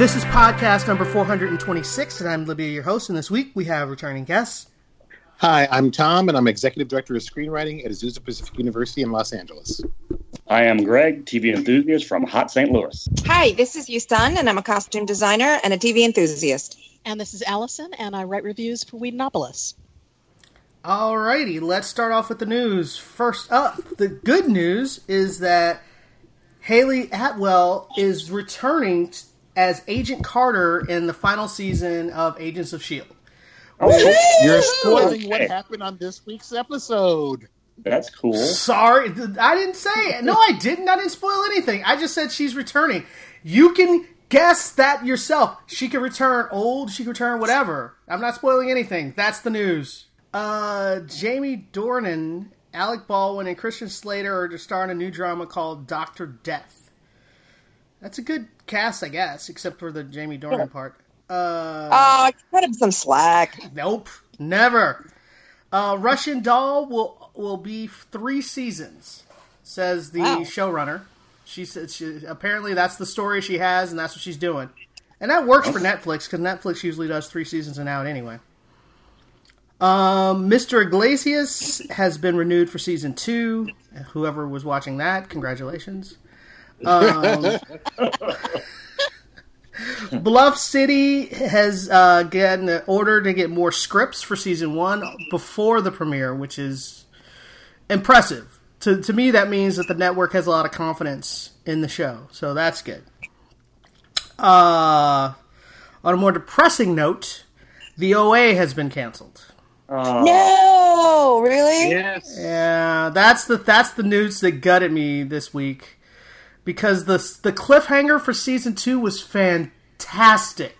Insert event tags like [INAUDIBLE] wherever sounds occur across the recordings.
This is podcast number 426, and I'm Libya, your host. And this week we have returning guests. Hi, I'm Tom, and I'm Executive Director of Screenwriting at Azusa Pacific University in Los Angeles. I am Greg, TV enthusiast from Hot St. Louis. Hi, this is Yustan, and I'm a costume designer and a TV enthusiast. and this is Allison, and I write reviews for Whedonpolis. Alrighty, let's start off with the news. First up, the good news is that Hayley Atwell is returning t- as Agent Carter in the final season of Agents of S.H.I.E.L.D. You're spoiling what happened on this week's episode. That's cool. Sorry, I didn't say it. No, I didn't. I didn't spoil anything. I just said she's returning. You can guess that yourself. She can return old, she can return whatever. I'm not spoiling anything. That's the news. Uh, Jamie Dornan, Alec Baldwin, and Christian Slater are to star in a new drama called Doctor Death. That's a good cast, I guess, except for the Jamie Dornan part. Uh, Oh, cut him some slack. Nope, never. Uh, Russian Doll will will be three seasons, says the Wow. showrunner. She said she, apparently that's the story she has, and that's what she's doing, and that works for Netflix because Netflix usually does three seasons and out anyway. Um, Mr. Iglesias has been renewed for season two. Whoever was watching that, congratulations. Um, Bluff City has uh, gotten an order to get more scripts for season one before the premiere, which is impressive. To, to me, that means that the network has a lot of confidence in the show, so that's good. Uh, on a more depressing note, the OA has been canceled. Uh, No, really? Yes. Yeah, that's the that's the news that gutted me this week because the the cliffhanger for season two was fantastic.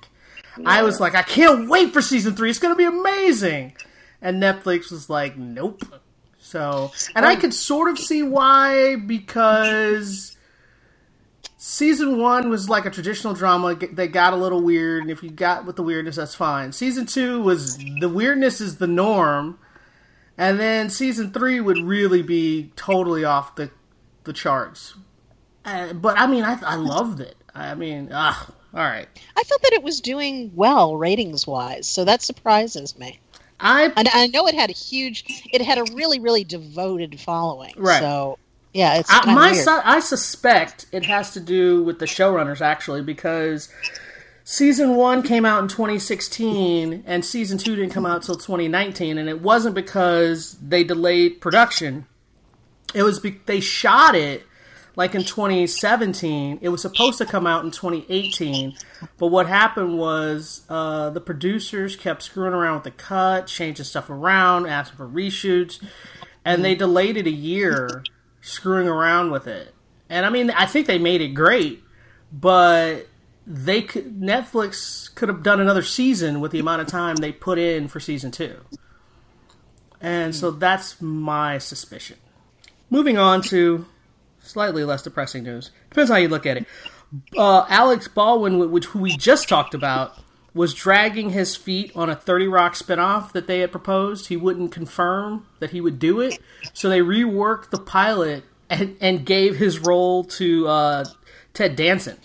I was like, I can't wait for season three. It's going to be amazing. And Netflix was like, nope. So, and I could sort of see why because season one was like a traditional drama that got a little weird, and if you got with the weirdness, that's fine. Season two was the weirdness is the norm. And then season three would really be totally off the the charts. Uh, but I mean, I, I loved it. I mean, ah, all right. I felt that it was doing well ratings wise, so that surprises me. I And I know it had a huge, it had a really, really devoted following. Right. So, yeah, it's I, my su- I suspect it has to do with the showrunners actually because season one came out in 2016 and season two didn't come out till 2019, and it wasn't because they delayed production. It was be- they shot it like in 2017. It was supposed to come out in 2018, but what happened was uh, the producers kept screwing around with the cut, changing stuff around, asking for reshoots, and they delayed it a year, screwing around with it. And I mean, I think they made it great, but they could Netflix could have done another season with the amount of time they put in for season two. And so that's my suspicion. Moving on to slightly less depressing news. Depends how you look at it. Uh, Alec Baldwin, which who we just talked about, was dragging his feet on a 30 Rock spinoff that they had proposed. He wouldn't confirm that he would do it, so they reworked the pilot and, and gave his role to uh, Ted Danson.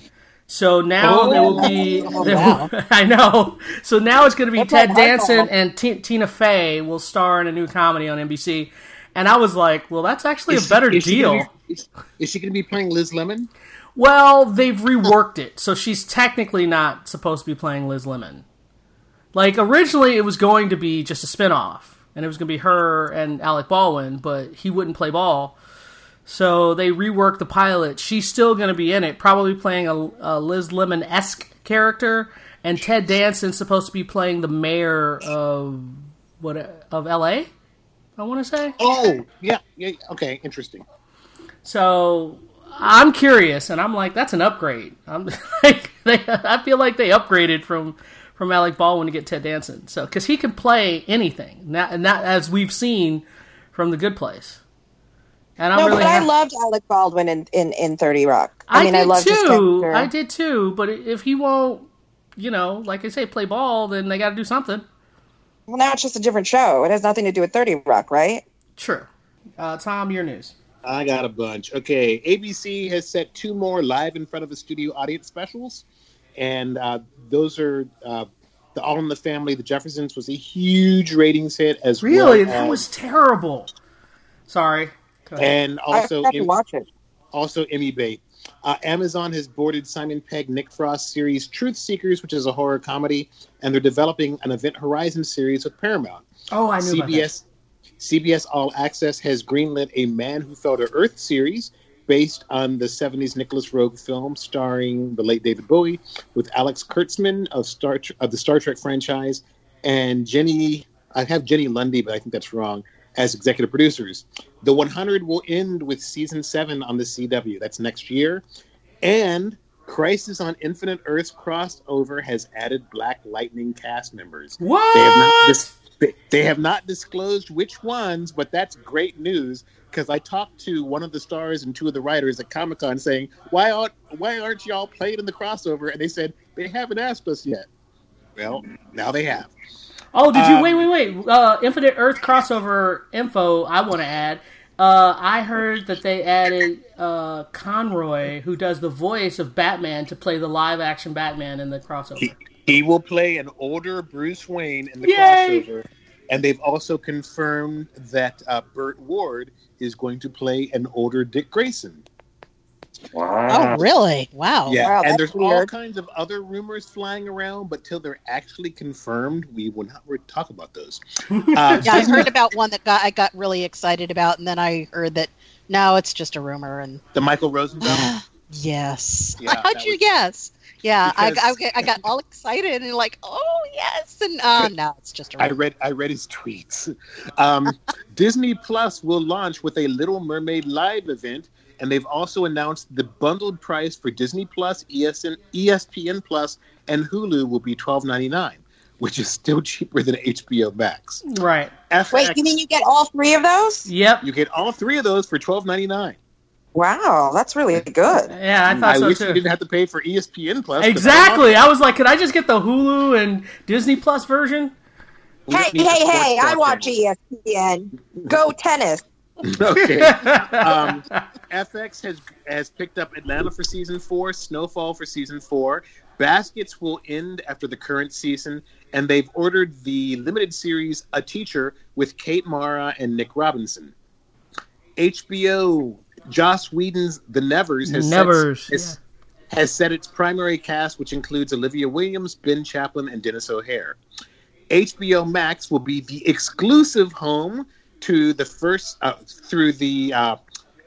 So now there will be. there will- [LAUGHS] I know. So now it's going to be Ted Danson and T- Tina Fey will star in a new comedy on NBC. And I was like, well, that's actually a better Is she deal. gonna be- is, is she going to be playing Liz Lemon? Well, they've reworked it, so she's technically not supposed to be playing Liz Lemon. Like originally, it was going to be just a spin-off, and it was going to be her and Alec Baldwin, but he wouldn't play ball. So they reworked the pilot. She's still going to be in it, probably playing a, a Liz Lemon esque character, and Ted Danson's supposed to be playing the mayor of what of L.A. I want to say. Oh, yeah, yeah. Okay, interesting. So I'm curious, and I'm like, that's an upgrade. I'm [LAUGHS] like, they, I feel like they upgraded from from Alec Baldwin to get Ted Danson. So because he can play anything, now, and that as we've seen from The Good Place. And I'm no, really but I loved Alec Baldwin in, in, in 30 Rock. I, I, mean, did I loved too. character. I did too. But if he won't, you know, like I say, play ball, then they got to do something. Well, now it's just a different show. It has nothing to do with 30 Rock, right? True. Uh, Tom, your news. I got a bunch. Okay, ABC has set two more live in front of a studio audience specials, and uh, those are uh, the All in the Family. The Jeffersons was a huge ratings hit as well. Really, well. that as- was terrible. Sorry. Go ahead. and also I have to watch it. also Emmy bait. Uh, Amazon has boarded Simon Pegg Nick Frost series Truth Seekers, which is a horror comedy, and they're developing an Event Horizon series with Paramount. oh, I knew about that. CBS CBS All Access has greenlit a Man Who Fell to Earth series based on the 70s Nicolas Roeg film starring the late David Bowie with Alex Kurtzman of Star of the Star Trek franchise and Jenny I have Jenny Lundy but I think that's wrong as executive producers. The 100 will end with season 7 on the CW. That's next year. And Crisis on Infinite Earths crossover has added Black Lightning cast members. What? They have not dis- they, they have not disclosed which ones, but that's great news because I talked to one of the stars and two of the writers at Comic Con saying, "Why aren't why aren't y'all played in the crossover?" And they said they haven't asked us yet. Well, now they have. Oh, did you Um, wait, wait, wait? Uh, Infinite Earth crossover info. I want to add. Uh, I heard that they added uh, Conroy, who does the voice of Batman, to play the live action Batman in the crossover. He, he will play an older Bruce Wayne in the Yay! crossover, and they've also confirmed that uh, Burt Ward is going to play an older Dick Grayson. Wow. Oh, really? Wow. Yeah, Wow, and that's there's all kinds of other rumors flying around, but till they're actually confirmed, we will not re- talk about those. [LAUGHS] Uh, Yeah, I heard about one that got I got really excited about, and then I heard that no, it's just a rumor. And the Michael Rosenbaum. [GASPS] yes, Yeah, [LAUGHS] how'd you was- guess? Yeah, I, Because- I, I got all excited and like, oh yes, and uh, no, it's just a I rumor. read I read his tweets. Um, [LAUGHS] Disney Plus will launch with a Little Mermaid live event, and they've also announced the bundled price for Disney Plus, ESN, ESPN Plus, and Hulu will be twelve ninety nine, which is still cheaper than HBO Max. Right. FX, Wait, you mean you get all three of those? Yep. you get all three of those for twelve ninety nine. Wow, that's really good. Yeah, I thought so wish too. you didn't have to pay for ESPN Plus. 'cause Exactly. I was like, could I just get the Hulu and Disney Plus version? Hey, we don't need hey, hey, I watch. ESPN. Go tennis. [LAUGHS] okay. um, [LAUGHS] FX has has picked up Atlanta for season four, Snowfall for season four. Baskets will end after the current season, and they've ordered the limited series A Teacher with Kate Mara and Nick Robinson. HBO Joss Whedon's The Nevers has Nevers, set, has, has set its primary cast, which includes Olivia Williams, Ben Chaplin, and Denis O'Hare. HBO Max will be the exclusive home to the first uh, through the uh,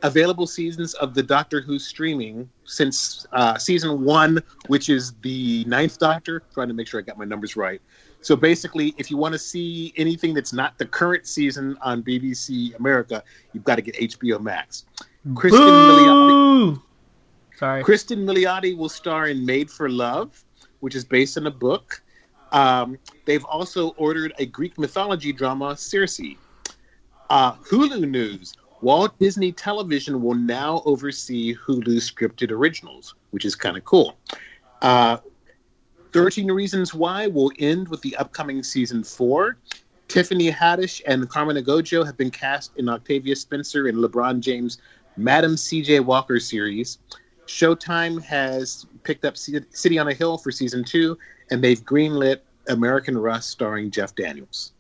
available seasons of the Doctor Who streaming since uh, season one, which is the ninth Doctor. Trying to make sure I got my numbers right. So basically, if you want to see anything that's not the current season on BBC America, you've got to get HBO Max. Cristin Milioti, Sorry. Cristin Milioti will star in Made for Love, which is based on a book. Um, they've also ordered a Greek mythology drama, Circe. Uh, Hulu news: Walt Disney Television will now oversee Hulu scripted originals, which is kind of cool. Uh, 13 Reasons Why will end with the upcoming season four. Tiffany Haddish and Carmen Ejogo have been cast in Octavia Spencer and LeBron James' Madam C.J. Walker series. Showtime has picked up City on a Hill for season two, and they've greenlit American Rust starring Jeff Daniels.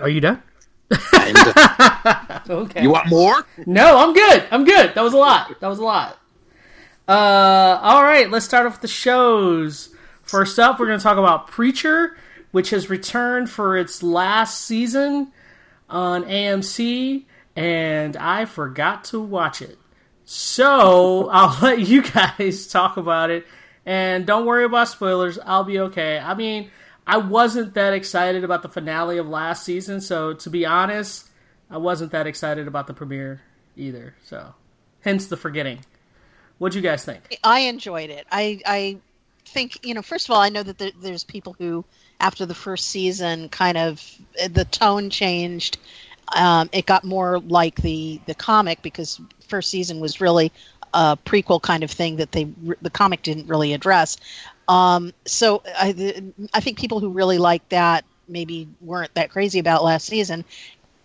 Are you done? And, [LAUGHS] Okay. you want more? No, I'm good. I'm good. That was a lot. That was a lot. Uh, all right, let's start off with the shows. First up, we're going to talk about Preacher, which has returned for its last season on AMC, and I forgot to watch it. So [LAUGHS] I'll let you guys [LAUGHS] talk about it, and don't worry about spoilers. I'll be okay. I mean, I wasn't that excited about the finale of last season, so to be honest, I wasn't that excited about the premiere either. So, hence the forgetting. What'd you guys think? I enjoyed it. I I think you know. First of all, I know that there, there's people who, after the first season, kind of the tone changed. Um, it got more like the the comic because first season was really a prequel kind of thing that they the comic didn't really address. Um, so I I think people who really like that maybe weren't that crazy about last season.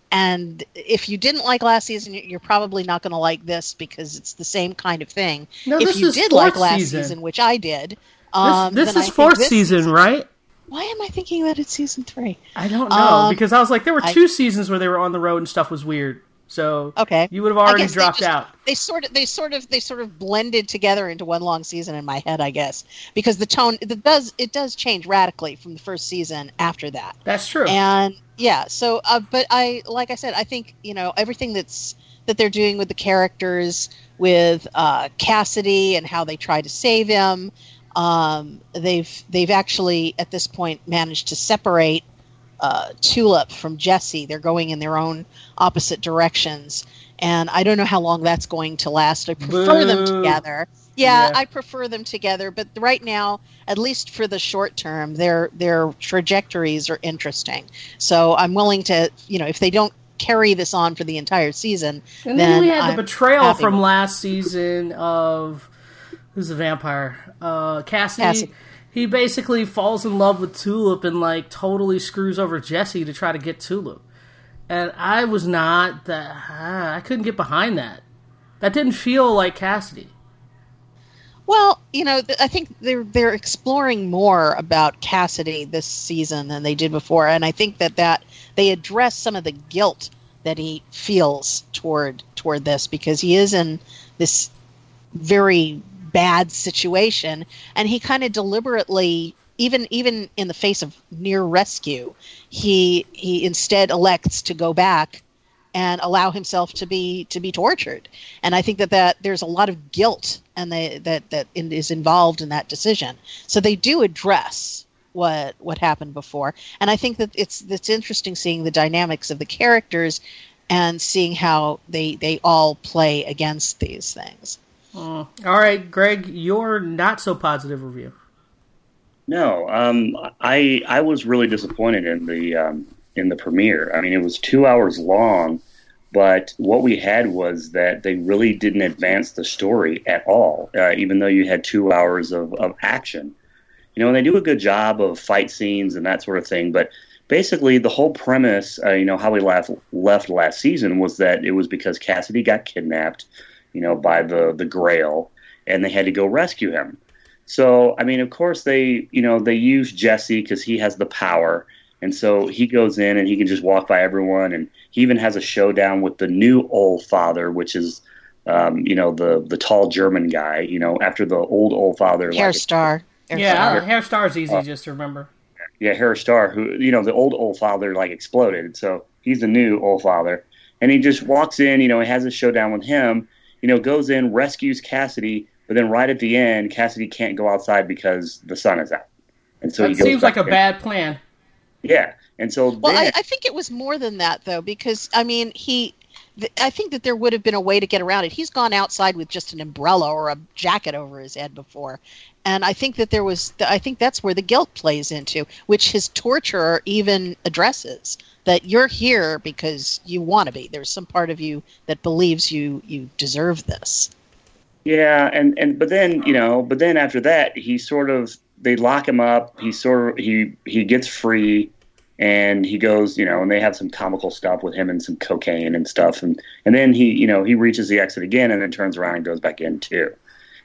And if you didn't like last season, you're probably not going to like this because it's the same kind of thing. No, if this you is did like last season. season, which I did, This, um, this I is think fourth this season, right? Why am I thinking that it's season three? I don't know Um, because I was like, there were I- two seasons where they were on the road and stuff was weird. So Okay. you would have already guess they dropped just- out. They sort of, they sort of, they sort of blended together into one long season in my head, I guess, because the tone it does it does change radically from the first season after that. That's true. and yeah so uh, but i like i said i think you know everything that's that they're doing with the characters with uh, cassidy and how they try to save him um, they've they've actually at this point managed to separate uh, tulip from jesse they're going in their own opposite directions and i don't know how long that's going to last i prefer them together yeah, Yeah. I prefer them together, but right now, at least for the short term, their their trajectories are interesting. So I'm willing to, you know, if they don't carry this on for the entire season, and then, then we had I'm the betrayal from last season of who's the vampire? Uh, Cassidy. Cassidy. He basically falls in love with Tulip and like totally screws over Jesse to try to get Tulip. And I was not that. ah, I couldn't get behind that. That didn't feel like Cassidy. Well, you know, th- I think they're they're exploring more about Cassidy this season than they did before, and I think that that they address some of the guilt that he feels toward toward this because he is in this very bad situation, and he kind of deliberately. Even even in the face of near rescue, he he instead elects to go back and allow himself to be to be tortured. And I think that, that there's a lot of guilt and they, that that is involved in that decision. So they do address what what happened before, and I think that it's it's interesting seeing the dynamics of the characters and seeing how they they all play against these things. All right, Greg, your not so positive review. No, um, I I was really disappointed in the um, in the premiere. I mean, it was two hours long, but what we had was that they really didn't advance the story at all. Uh, even though you had two hours of, of action, you know, and they do a good job of fight scenes and that sort of thing. But basically, the whole premise, uh, you know, how we left left last season was that it was because Cassidy got kidnapped, you know, by the the Grail, and they had to go rescue him. So, I mean, of course, they, you know, they use Jesse because he has the power. And so he goes in and he can just walk by everyone. And he even has a showdown with the new old father, which is, um, you know, the, the tall German guy, you know, after the old old father. Hair like, Star. Hair Yeah, Star. uh, Herr Starr's easy Oh. just to remember. yeah, Herr Starr, who you know the old old father like exploded, so he's the new old father, and he just walks in, you know, he has a showdown with him, you know, goes in, rescues Cassidy, but then right at the end, Cassidy can't go outside because the sun is out, and so he that goes seems like a in. bad plan. yeah, and so Well, then, I, I think it was more than that, though, because I mean, he. th- I think that there would have been a way to get around it. He's gone outside with just an umbrella or a jacket over his head before, and I think that there was. I think that's where the guilt plays into, which his torturer even addresses. That you're here because you want to be. There's some part of you that believes you you deserve this. Yeah, and and but then you know, but then after that, he sort of they lock him up. He sort of he he gets free, and he goes, you know, and they have some comical stuff with him and some cocaine and stuff, and and then he you know he reaches the exit again, and then turns around and goes back in too,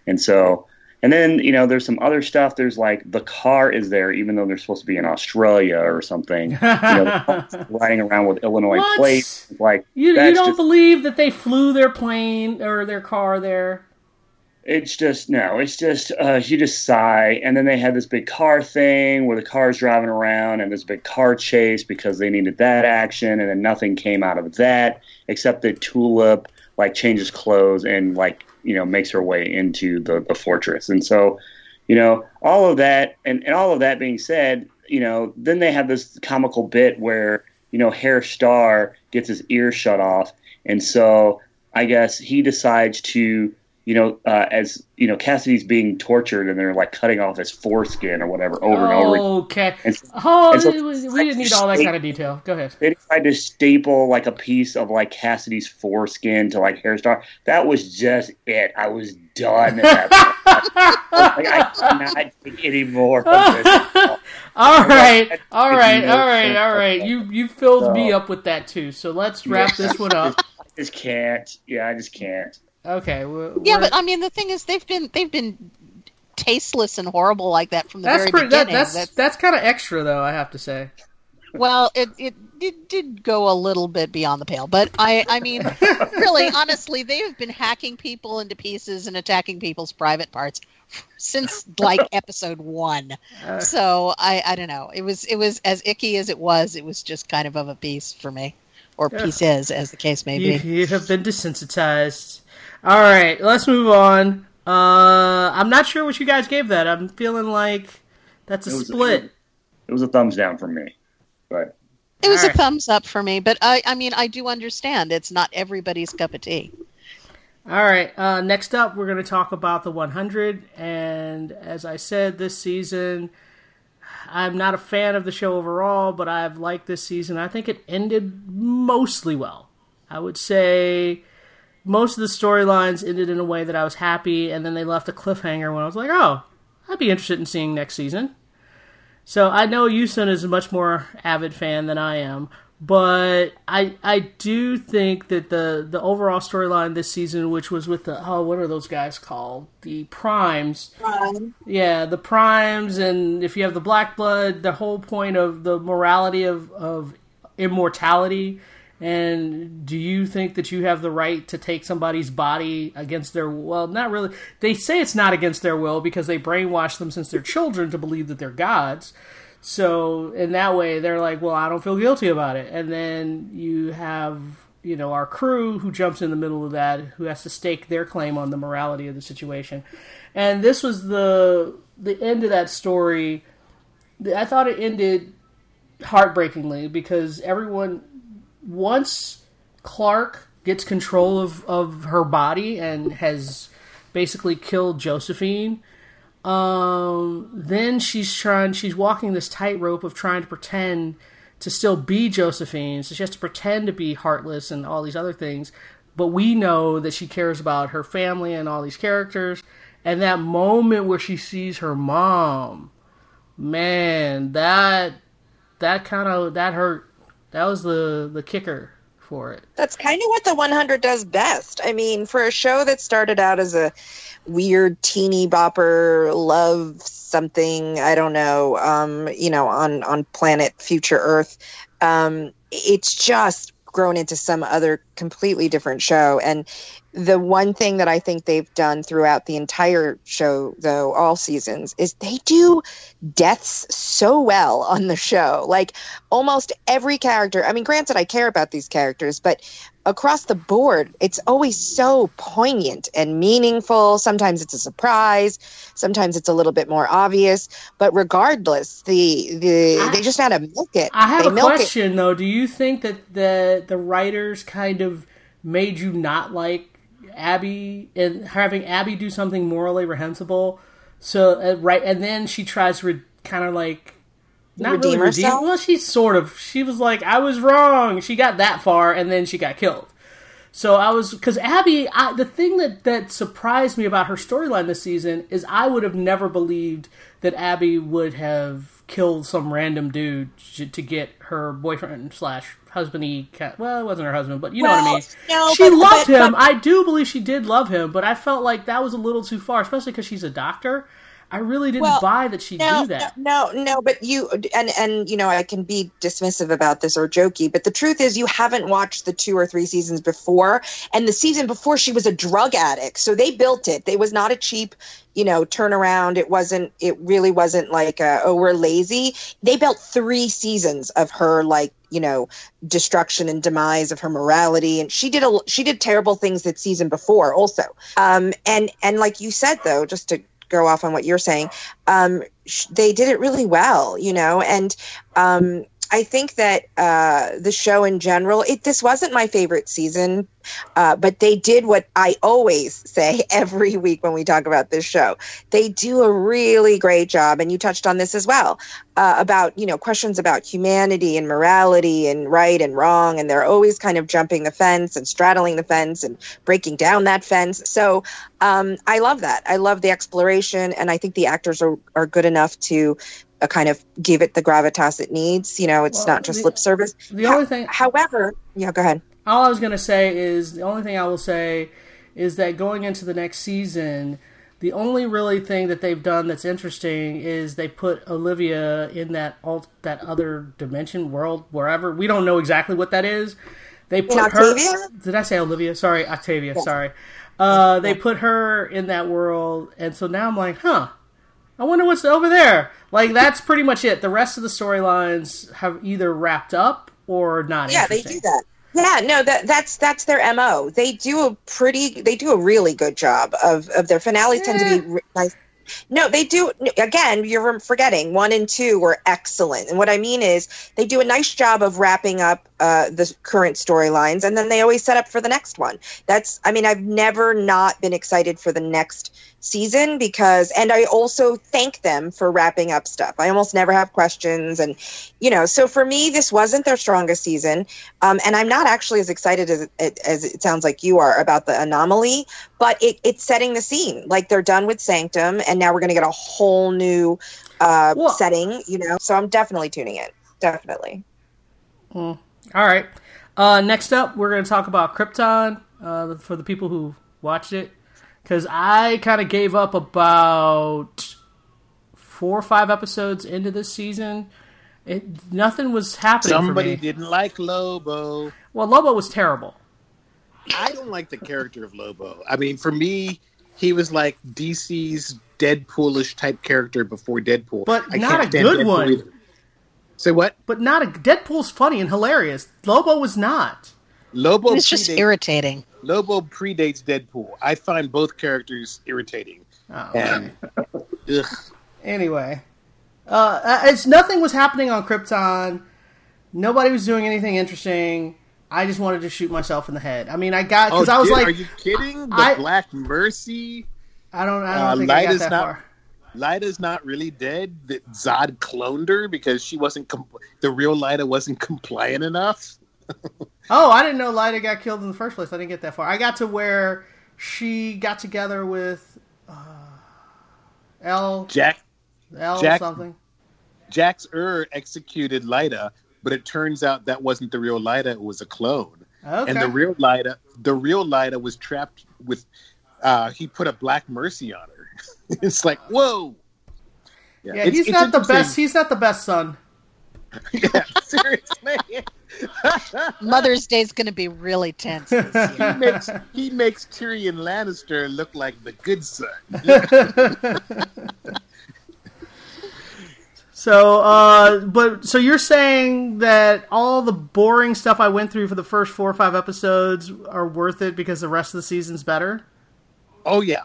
and so. And then you know, there's some other stuff. There's like the car is there, even though they're supposed to be in Australia or something. You know, [LAUGHS] riding around with Illinois What? plates. Like You, you don't just- believe that they flew their plane or their car there? It's just no. It's just uh, you just sigh, and then they had this big car thing where the car's driving around, and this big car chase because they needed that action, and then nothing came out of that except that Tulip like changes clothes and like you know makes her way into the the fortress, and so you know all of that, and, and all of that being said, you know then they have this comical bit where you know Herr Starr gets his ear shut off, and so I guess he decides to you know, uh, as you know, Cassidy's being tortured and they're like cutting off his foreskin or whatever over and over. Okay. And so- Oh, and so- we we didn't need all that kind of detail. Go ahead. They tried to staple like a piece of like Cassidy's foreskin to like Herr Starr. That was just it. I was done at that like, I cannot take any more of this. [LAUGHS] all right, all right, all right, all right. You you filled me up with that too. So let's wrap this one up. [LAUGHS] I just can't. Yeah, I just can't. Okay. We're, Yeah, we're- but I mean, the thing is, they've been they've been tasteless and horrible like that from the that's very pretty, that, beginning. that's That's- that's kind of extra though. I have to say. well, it, it it did go a little bit beyond the pale, but I I mean, [LAUGHS] really, honestly, they have been hacking people into pieces and attacking people's private parts since like [LAUGHS] episode one. Uh, So I I don't know. It was it was as icky as it was. It was just kind of of a piece for me, or Yeah. piece is, as the case may be. you have been desensitized. All right, let's move on. Uh, I'm not sure what you guys gave that. I'm feeling like that's a It was- split. It was a thumbs down for me. But It was Alright. a thumbs up for me, but I I mean I do understand it's not everybody's cup of tea. All right. Uh, next up, we're going to talk about the 100. And as I said, this season, I'm not a fan of the show overall, but I've liked this season. I think it ended mostly well. I would say most of the storylines ended in a way that I was happy, and then they left a cliffhanger when I was like, oh, I'd be interested in seeing next season. So I know Yusun is a much more avid fan than I am, but I I do think that the the overall storyline this season, which was with the oh what are those guys called the Primes, yeah the Primes, and if you have the Black Blood, the whole point of the morality of of immortality. And do you think that you have the right to take somebody's body against their well? Not really. They say it's not against their will because they brainwash them since they're children to believe that they're gods. So in that way, they're like, well, I don't feel guilty about it. And then you have, you know, our crew who jumps in the middle of that, who has to stake their claim on the morality of the situation. And this was the the end of that story. I thought it ended heartbreakingly because everyone once Clarke gets control of, of her body and has basically killed Josephine, um, then she's trying, she's walking this tightrope of trying to pretend to still be Josephine. So she has to pretend to be heartless and all these other things. But we know that she cares about her family and all these characters. And that moment where she sees her mom, man, that that kind of that hurt. That was the the kicker for it. That's kind of what the 100 does best. I mean, for a show that started out as a weird teeny bopper love something, I don't know, um, you know, on on planet future Earth, um, it's just grown into some other completely different show and the one thing that I think they've done throughout the entire show, though, all seasons, is they do deaths so well on the show. Like almost every character. I mean, granted, I care about these characters, but across the board, it's always so poignant and meaningful. Sometimes it's a surprise. Sometimes it's a little bit more obvious. But regardless, the the I- they just how to milk it. I have they a milk it. question though. Do you think that the the writers kind of made you not like Abby and having Abby do something morally reprehensible? So uh, right, and then she tries to re- kind of like not Redeem really redeem. herself? Well, she sort of. She was like, I was wrong. She got that far, and then she got killed. So I was because Abby. I, the thing that that surprised me about her storyline this season is I would have never believed that Abby would have killed some random dude to, to get her boyfriend slash husbandy. Cat. Well, it wasn't her husband, but you know what I mean. no, she but- loved but- him. but- I do believe she did love him, but I felt like that was a little too far, especially because she's a doctor. I really didn't Well, buy that she'd no, do that. No, no, no, but you and and you know I can be dismissive about this or jokey, but the truth is you haven't watched the two or three seasons before, and the season before she was a drug addict, so they built it. It was not a cheap, you know, turnaround. It wasn't. It really wasn't like a, oh we're lazy. They built three seasons of her like you know destruction and demise of her morality and she did a she did terrible things that season before also um and and like you said though just to go off on what you're saying. Um sh- they did it really well, you know, and um, I think that uh, the show in general, it this wasn't my favorite season, uh, but they did what I always say [LAUGHS] every week when we talk about this show. They do a really great job, and you touched on this as well uh, about you know questions about humanity and morality and right and wrong, and they're always kind of jumping the fence and straddling the fence and breaking down that fence. So um, I love that. I love the exploration, and I think the actors are are good enough to uh, kind of give it the gravitas it needs. You know, it's Well, not just the- lip service. The only thing, However, yeah, go ahead. all I was going to say is the only thing I will say is that going into the next season, the only really thing that they've done that's interesting is they put Olivia in that alt, that other dimension world wherever we don't know exactly what that is. They put her. Did I say Olivia? Sorry, Octavia. Sorry. Uh, they put her in that world, and so now I'm like, huh. I wonder what's over there. Like that's pretty much it. The rest of the storylines have either wrapped up or not. Yeah, they do that. Yeah, no, that that's that's their mo. They do a pretty, they do a really good job of of their finales. Tend to be nice. No, they do. Again, you're forgetting one and two were excellent, and what I mean is they do a nice job of wrapping up uh, the current storylines, and then they always set up for the next one. That's, I mean, I've never not been excited for the next season because, and I also thank them for wrapping up stuff. I almost never have questions, and you know, so for me, this wasn't their strongest season, um, and I'm not actually as excited as it, as it sounds like you are about the anomaly, but it, it's setting the scene. Like they're done with Sanctum, and now we're going to get a whole new uh, setting. You know, so I'm definitely tuning in. Definitely. All right. Uh, next up, we're going to talk about Krypton uh, for the people who watched it. Because I kind of gave up about four or five episodes into this season. It nothing was happening for Somebody me. didn't like Lobo. Well, Lobo was terrible. I don't like the character of Lobo. I mean, for me, he was like DC's Deadpoolish type character before Deadpool. But I not a good Deadpool one. either. Say what? But not a Deadpool's funny and hilarious. Lobo was not. Lobo It's just predates- irritating. Lobo predates Deadpool. I find both characters irritating. Oh, And ugh. Anyway, uh, uh, it's nothing was happening on Krypton. Nobody was doing anything interesting. I just wanted to shoot myself in the head. I mean, I got because Oh, I was did- like, are you kidding? The I- Black Mercy. I don't, I don't uh, think I got Lyta's that not- far. Lyta's not really dead. That Zod cloned her because she wasn't. Com- the real Lyta wasn't compliant enough. [LAUGHS] Oh, I didn't know Lyta got killed in the first place. I didn't get that far. I got to where she got together with uh, L Jack L Jack- something. Jax Ur executed Lyta, but it turns out that wasn't the real Lyta. It was a clone. Okay. And the real Lyta, the real Lyta was trapped with. Uh, he put a Black Mercy on her. [LAUGHS] it's like whoa. yeah, it's- he's it's not the best. He's not the best son. [LAUGHS] yeah, seriously. [LAUGHS] Mother's Day is going to be really tense this year. he makes he makes Tyrion Lannister look like the good son. So, uh, but so you're saying that all the boring stuff I went through for the first four or five episodes are worth it because the rest of the season's better? Oh yeah,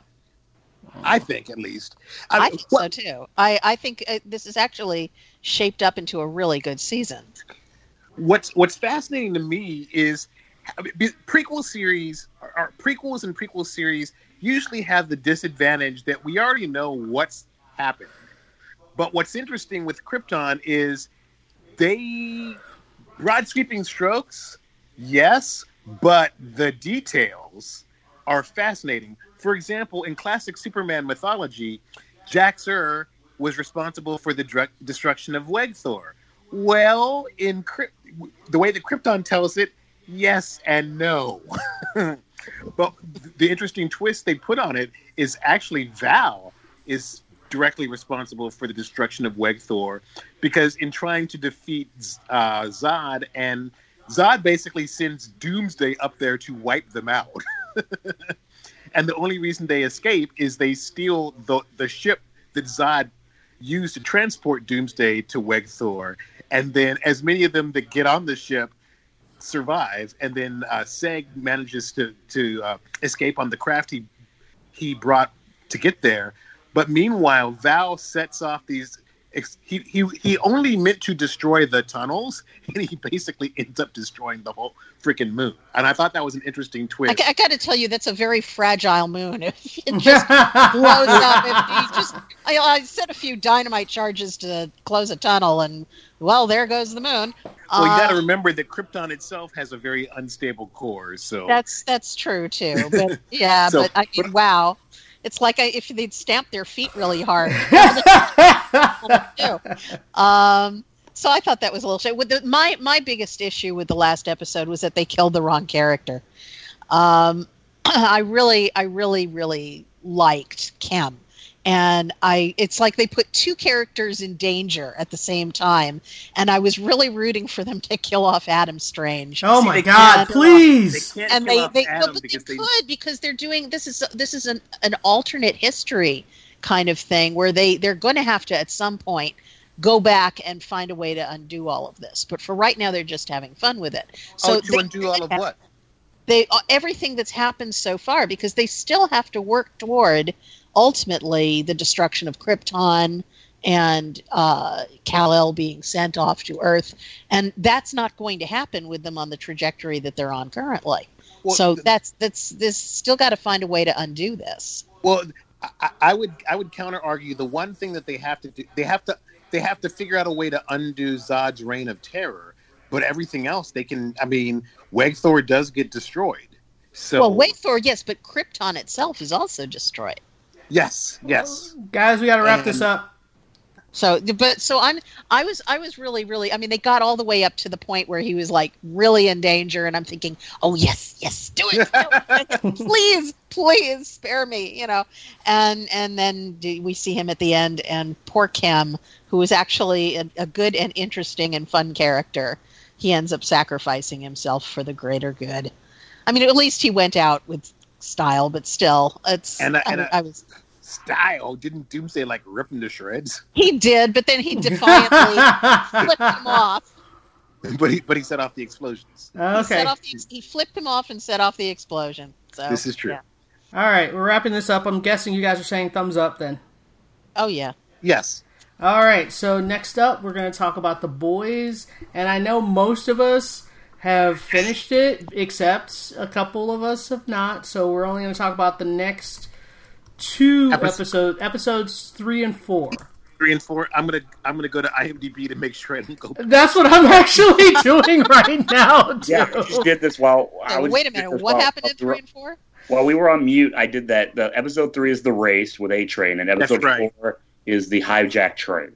I think at least. I mean, think what- so too. I, I think uh, this is actually shaped up into a really good season. what's what's fascinating to me is I prequel series or prequels and prequel series usually have the disadvantage that we already know what's happened. But what's interesting with Krypton is they broad sweeping strokes, yes, but the details are fascinating. For example, in classic Superman mythology, Jax Ur was responsible for the destruction of Wegthor. Well, in Kryp- the way that Krypton tells it, yes and no. [LAUGHS] but the interesting twist they put on it is actually Val is directly responsible for the destruction of Wegthor because in trying to defeat uh, Zod and Zod basically sends Doomsday up there to wipe them out. [LAUGHS] and the only reason they escape is they steal the the ship that Zod used to transport Doomsday to Wegthor, and then as many of them that get on the ship survive, and then uh, Seg manages to to uh, escape on the craft he he brought to get there. But meanwhile, Val sets off these. Ex- He, he he only meant to destroy the tunnels, [LAUGHS] and he basically ends up destroying the whole freaking moon. And I thought that was an interesting twist. I got to tell you, that's a very fragile moon. If [LAUGHS] it just blows up, if you just I, I set a few dynamite charges to close a tunnel, and well, there goes the moon. well, you got to Uh, remember that Krypton itself has a very unstable core. So That's that's true too. But [LAUGHS] yeah, So- but I mean, wow, it's like I, if they'd stamp their feet really hard. [LAUGHS] Um, so I thought that was a little shit. With the, my my biggest issue with the last episode was that they killed the wrong character. Um, [CLEARS THROAT] I really, I really, really liked Kem, and I. It's like they put two characters in danger at the same time, and I was really rooting for them to kill off Adam Strange oh See, my god, can't- please. They can't and kill they off they Adam no, but they because they could because they're doing this is this is an an alternate history kind of thing where they they're going to have to at some point go back and find a way to undo all of this but for right now they're just having fun with it so oh, to they, undo all of what? they uh, everything that's happened so far because they still have to work toward ultimately the destruction of Krypton and uh, Kal-El being sent off to Earth, and that's not going to happen with them on the trajectory that they're on currently. Well, so th- that's that's this still got to find a way to undo this. Well, I, I would I would counter argue the one thing that they have to do they have to they have to figure out a way to undo Zod's reign of terror, but everything else they can. I mean, Wegthor does get destroyed. So Well, Wegthor, yes, but Krypton itself is also destroyed. Yes, yes. Guys, we got to wrap this up. So, but so I'm, I was, I was really, really. I mean, they got all the way up to the point where he was like really in danger, and I'm thinking, oh yes, yes, do it, do it. [LAUGHS] please, please spare me, you know. And and then we see him at the end, and poor Kem, who is actually a, a good and interesting and fun character, he ends up sacrificing himself for the greater good. I mean, at least he went out with style, but still, it's. And I- and I, I- I was. Style didn't Doomsday like rip him to shreds, He did, but then he defiantly [LAUGHS] flipped him off. but he but he set off the explosions. Oh, he, okay. set off the, he flipped him off and set off the explosion. So This is true. yeah. All right, we're wrapping this up. I'm guessing you guys are saying thumbs up then. Oh yeah. Yes. All right, so next up, we're going to talk about The Boys. And I know most of us have finished it, except a couple of us have not. So we're only going to talk about the next two Episode- episodes, episodes three and four. Three and four. I'm gonna I'm gonna go to IMDb to make sure I don't go. That's what I'm actually [LAUGHS] doing right now, too. Yeah, I just did this while I was. wait a minute. What happened in while we were- three and four? While we were on mute, I did that. The episode three is the race with A Train, and episode right. four is the hijack train.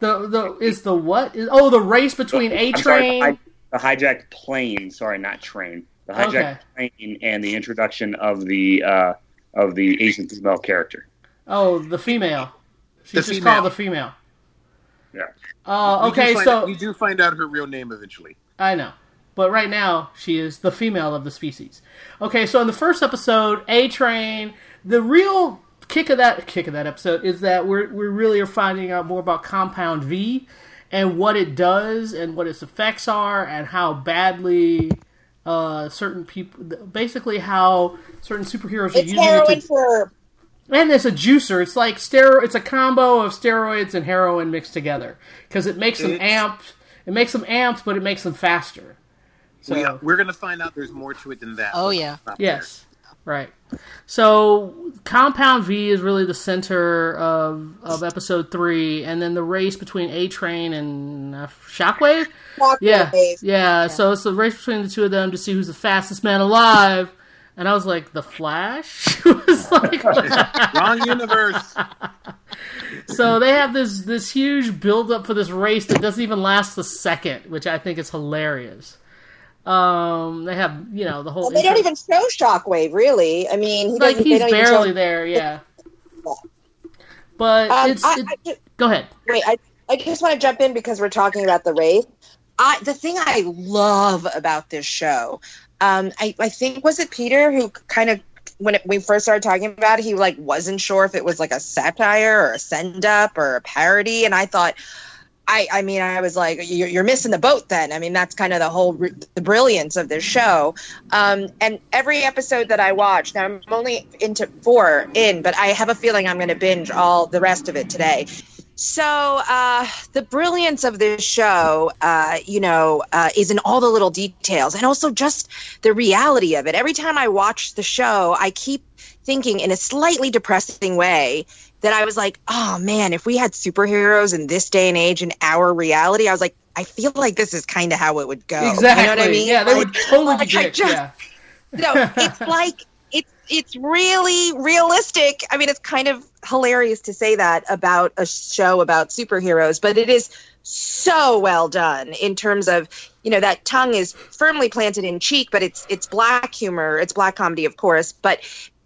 The the is the what? Is, oh, the race between A I'm sorry, Train. The, hijacked plane. Sorry, not train. The hijacked plane and the introduction of the uh, of the Asian female character. Oh, the female. She's The just female. called the female. Yeah. Uh, okay, find- so we do find out her real name eventually. I know. But right now, she is the female of the species. Okay, so in the first episode, A Train, the real kick of that kick of that episode is that we're we really are finding out more about Compound V and what it does and what its effects are and how badly uh, certain people, basically how certain superheroes are It's using heroin it to. for And it's a juicer. It's like stero. It's a combo of steroids and heroin mixed together because it makes them It's- amped. It makes them amped, but it makes them faster. So we, we're gonna find out there's more to it than that. Oh, yeah. stop there. yes, right. So Compound V is really the center of of episode three, and then the race between A Train and uh, Shockwave. Yeah, Shockwave. yeah. So it's the race between the two of them to see who's the fastest man alive. And I was like, the Flash. [LAUGHS] Was like, [LAUGHS] Wrong universe. [LAUGHS] so they have this this huge build up for this race that doesn't even last a second, which I think is hilarious. Um, they have you know the whole. Well, they don't even show Shockwave, really. I mean, he like he's barely show- there, yeah. But Um, it's I, it, I just, go ahead. wait, I, I just want to jump in because we're talking about the race. I, the thing I love about this show, um, I, I think was it Peter who kind of when it, we first started talking about it, he like wasn't sure if it was like a satire or a send up or a parody, and I thought. I, I mean, I was like, you're, you're missing the boat. Then, I mean, that's kind of the whole the brilliance of this show. Um, and every episode that I watch, now I'm only into four in, but I have a feeling I'm going to binge all the rest of it today. So uh, the brilliance of this show, uh, you know, uh, is in all the little details, and also just the reality of it. Every time I watch the show, I keep thinking in a slightly depressing way that I was like, oh man, if we had superheroes in this day and age in our reality, I was like, I feel like this is kind of how it would go. Exactly. You know what I mean? Yeah, they Like- would totally like, be dicks. just- Yeah. no, it's [LAUGHS] like it's it's really realistic. I mean, it's kind of hilarious to say that about a show about superheroes, but it is so well done in terms of you know that tongue is firmly planted in cheek, but it's it's black humor, it's black comedy, of course, but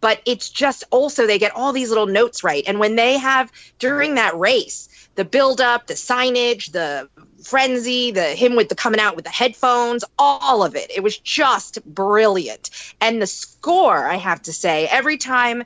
but it's just also they get all these little notes right, and when they have during that race, the build up, the signage, the frenzy, the him with the coming out with the headphones, all of it. It was just brilliant. And the score, I have to say, every time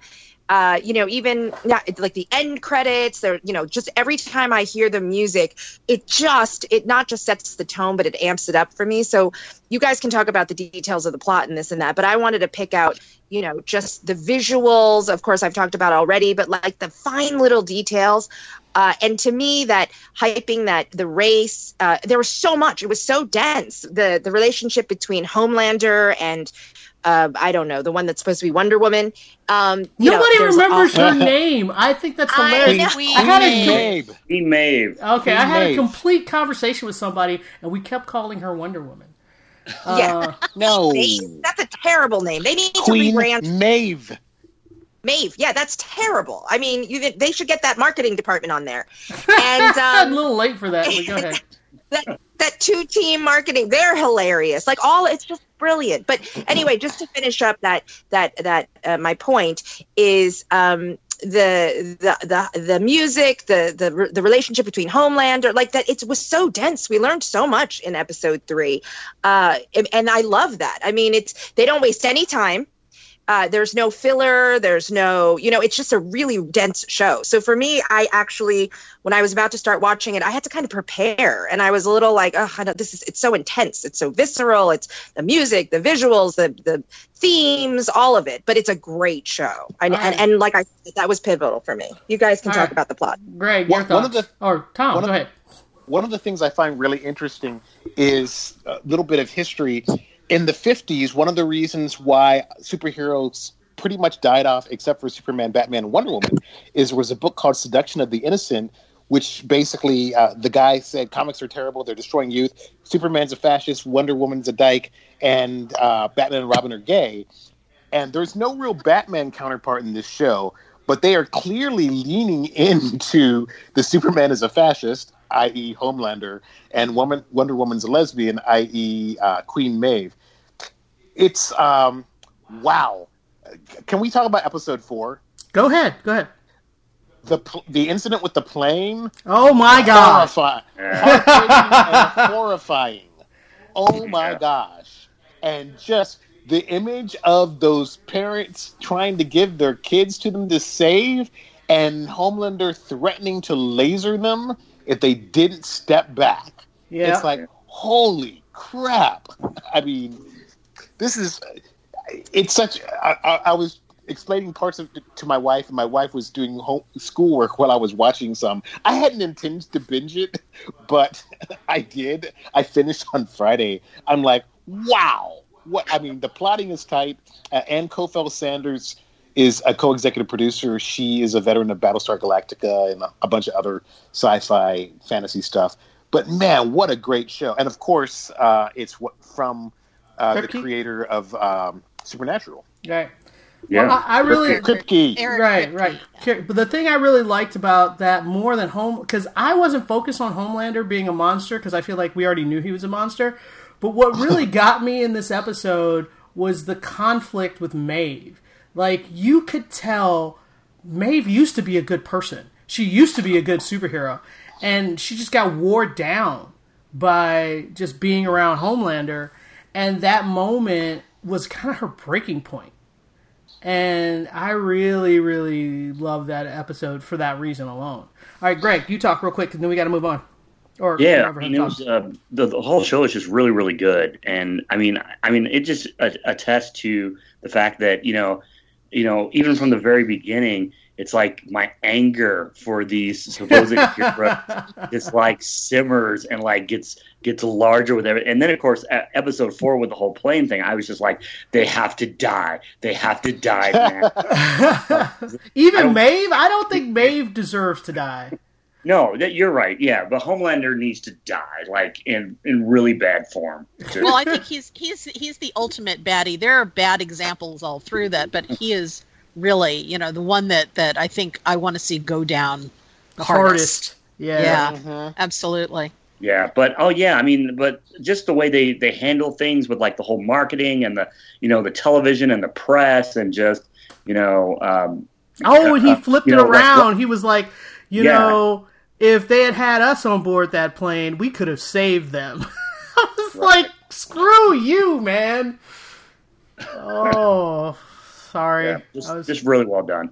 uh, you know, even like the end credits, there, you know, just every time I hear the music, it just, it not just sets the tone, but it amps it up for me. So you guys can talk about the details of the plot and this and that, but I wanted to pick out, you know, just the visuals. Of course, I've talked about already, but like the fine little details. Uh, and to me, that hyping that the race, uh, there was so much. It was so dense. The the relationship between Homelander and uh, I don't know the one that's supposed to be Wonder Woman. Um, you know, Nobody there's remembers all- her name. I think that's I hilarious. know. I had a Queen Maeve. He Maeve. okay. I Queen had a complete conversation with somebody, and we kept calling her Wonder Woman. [LAUGHS] Yeah. Uh, No. Maeve. That's a terrible name. They need Queen to rebrand Maeve. Maeve. Yeah, that's terrible. I mean, you, they should get that marketing department on there. [LAUGHS] And i'm a um, little late for that. But go ahead. [LAUGHS] that that two team marketing they're hilarious like all it's just brilliant. But anyway just to finish up that that that uh, my point is um the the the the music the the the relationship between homelander like that it was so dense. We learned so much in episode 3 uh and, and i love that. I mean it's they don't waste any time uh, there's no filler. There's no, you know, it's just a really dense show. So for me, I actually, when I was about to start watching it, I had to kind of prepare, and I was a little like, oh, I don't, this is, it's so intense, it's so visceral, it's the music, the visuals, the the themes, all of it. But it's a great show, and All right. and, and like I said, that was pivotal for me. You guys can All talk right. about the plot. Greg, your One- one of the- or Tom, one go of- ahead. one of the things I find really interesting is a little bit of history. In the 50s, one of the reasons why superheroes pretty much died off, except for Superman, Batman, Wonder Woman, is there was a book called Seduction of the Innocent, which basically uh, the guy said comics are terrible, they're destroying youth. Superman's a fascist, Wonder Woman's a dyke, and uh, Batman and Robin are gay. And there's no real Batman counterpart in this show, but they are clearly leaning [LAUGHS] into the Superman is a fascist, i.e., Homelander, and Woman, Wonder Woman's a lesbian, i.e., uh, Queen Maeve. It's um, wow. Can we talk about episode four? Go ahead. Go ahead. The the incident with the plane. Oh my God. Horrifying. Yeah. [LAUGHS] Horrifying. Oh my Yeah. gosh. And just the image of those parents trying to give their kids to them to save and Homelander threatening to laser them if they didn't step back. Yeah. It's like, holy crap. I mean, this is, it's such, I, I, was explaining parts of to my wife, and my wife was doing home schoolwork while I was watching some. I hadn't intended to binge it, but [LAUGHS] I did. I finished on Friday. I'm like, wow. What I mean, the plotting is tight. Uh, Anne Cofell Saunders is a co-executive producer. She is a veteran of Battlestar Galactica and a, a bunch of other sci-fi fantasy stuff. But man, what a great show! And of course, uh, it's what from uh, the creator of um, Supernatural, Right. Yeah. Well, I, I really. Kripke. Eric right, right. Okay, But the thing I really liked about that more than home, because I wasn't focused on Homelander being a monster, because I feel like we already knew he was a monster. But what really [LAUGHS] got me in this episode was the conflict with Maeve. Like you could tell, Maeve used to be a good person. She used to be a good superhero, and she just got wore down by just being around Homelander. And that moment was kind of her breaking point and I really, really love that episode for that reason alone. All right, Greg, you talk real quick, and then we got to move on. Or Yeah, I mean, it was uh, the, the whole show is just really, really good, and I mean, I mean, it just attests to the fact that you know, you know, even from the very beginning, it's like my anger for these supposed [LAUGHS] heroes just like simmers and like gets gets larger with every. And then, of course, episode four with the whole plane thing, I was just like, they have to die, they have to die, man. [LAUGHS] [LAUGHS] Even I Maeve, I don't think Maeve deserves to die. no, that, you're right, yeah, but Homelander needs to die, like in in really bad form. Just- Well, I think he's he's he's the ultimate baddie. There are bad examples all through that, but he is really, you know, the one that that I think I want to see go down The hardest. hardest. Yeah. Yeah, Mhm. absolutely. Yeah, but oh yeah, I mean, but just the way they they handle things with like the whole marketing and the you know the television and the press and just you know um, Oh, and he Uh, flipped you it know, like, around. he was like, you Yeah. know, if they had had us on board that plane, we could have saved them. [LAUGHS] I was like, screw you, man. [LAUGHS] Oh, sorry. yeah, just was- just really well done.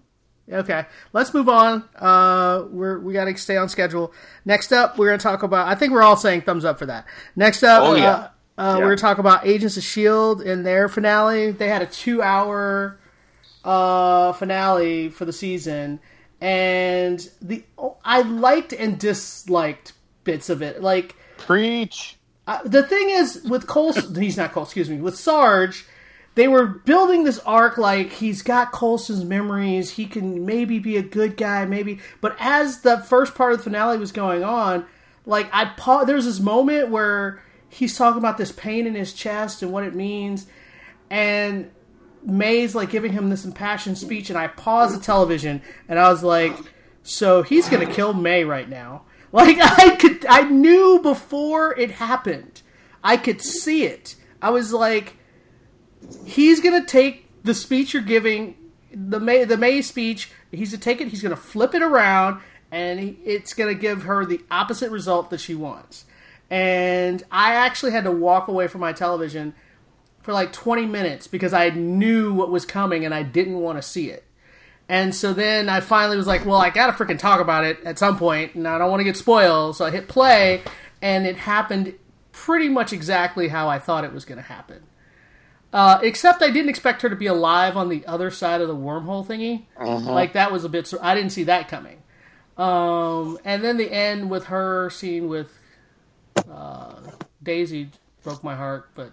Okay, let's move on. Uh, we're we got to stay on schedule. Next up, we're going to talk about. I think we're all saying thumbs up for that. Next up, Oh, yeah. uh, uh, Yeah. we're going to talk about Agents of Shield in their finale. They had a two-hour uh, finale for the season, and the oh, I liked and disliked bits of it. Like Preach. uh, the thing is with Cole, he's not Cole. Excuse me. With Sarge, they were building this arc like he's got Coulson's memories. He can maybe be a good guy, maybe. But as the first part of the finale was going on, like I pa- there's this moment where he's talking about this pain in his chest and what it means, and May's like giving him this impassioned speech, and I paused the television and I was like, "So he's gonna kill May right now." [LAUGHS] Like I could, I knew before it happened. I could see it. I was like, "He's gonna take the speech you're giving, the May, the May speech. He's gonna take it. He's gonna flip it around, and it's gonna give her the opposite result that she wants." And I actually had to walk away from my television for like 20 minutes because I knew what was coming and I didn't want to see it. And so then I finally was like, well, I gotta freaking talk about it at some point, and I don't want to get spoiled. So I hit play, and it happened pretty much exactly how I thought it was going to happen. Uh, except I didn't expect her to be alive on the other side of the wormhole thingy. Like that was a bit. I didn't see that coming. Um, and then the end with her scene with uh, Daisy broke my heart, but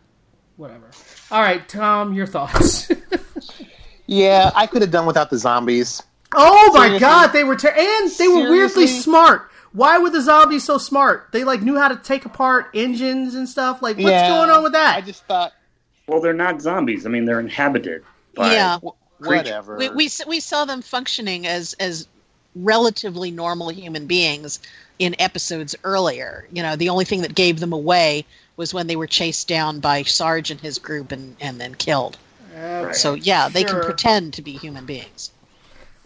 whatever. All right, Tom, your thoughts. [LAUGHS] Yeah, I could have done without the zombies. Oh my Seriously? god, they were ter- and they were weirdly smart. Why were the zombies so smart? They like knew how to take apart engines and stuff. Like, what's Yeah, going on with that? I just thought, Well, they're not zombies. I mean, they're inhabited. By, yeah, wh- whatever. we, we we saw them functioning as as relatively normal human beings in episodes earlier. You know, the only thing that gave them away was when they were chased down by Sarge and his group and and then killed. Uh, So yeah, they Sure. can pretend to be human beings.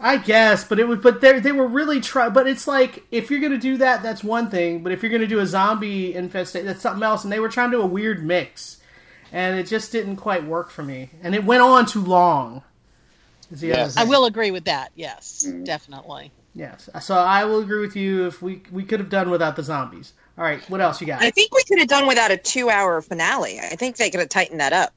I guess, but it was, but they they were really try. But it's like if you're gonna do that, that's one thing. But if you're gonna do a zombie infestation, that's something else. And they were trying to do a weird mix, and it just didn't quite work for me. And it went on too long. is the Yes. other I will agree with that. Yes, Mm-hmm. definitely. Yes. So I will agree with you. If we we could have done without the zombies. All right. What else you got? I think we could have done without a two-hour finale. I think they could have tightened that up.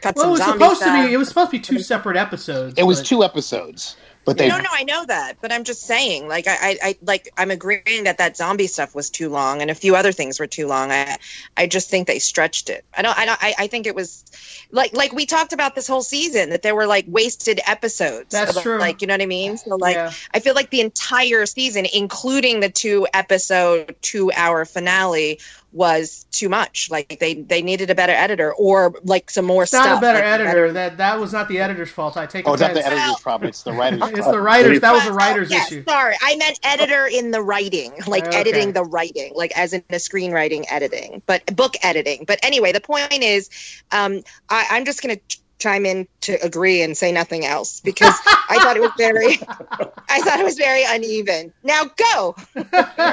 Cut well, it was zombie supposed to be. It was supposed to be two separate episodes. it was but- two episodes, but they No, no, I know that, but I'm just saying, like, I, I, I, like, I'm agreeing that that zombie stuff was too long, and a few other things were too long. I, I just think they stretched it. I don't, I don't, I, I think it was, like, like we talked about this whole season that there were like wasted episodes. That's Like- true. Like, you know what I mean? So, like, Yeah. I feel like the entire season, including the two episode, two hour finale, was too much. Like, they, they needed a better editor or like some more It's stuff. not a better like, editor. That that was not the editor's fault. I take Oh, it's not the editor's problem. It's the writer's [LAUGHS] It's fault. the writers. That was the Well, writer's yes, issue. Sorry, I meant editor in the writing, like Okay. editing the writing, like as in the screenwriting editing, but book editing. But anyway, the point is, um, I, I'm just going to chime in to agree and say nothing else because [LAUGHS] I thought it was very, I thought it was very uneven. Now go.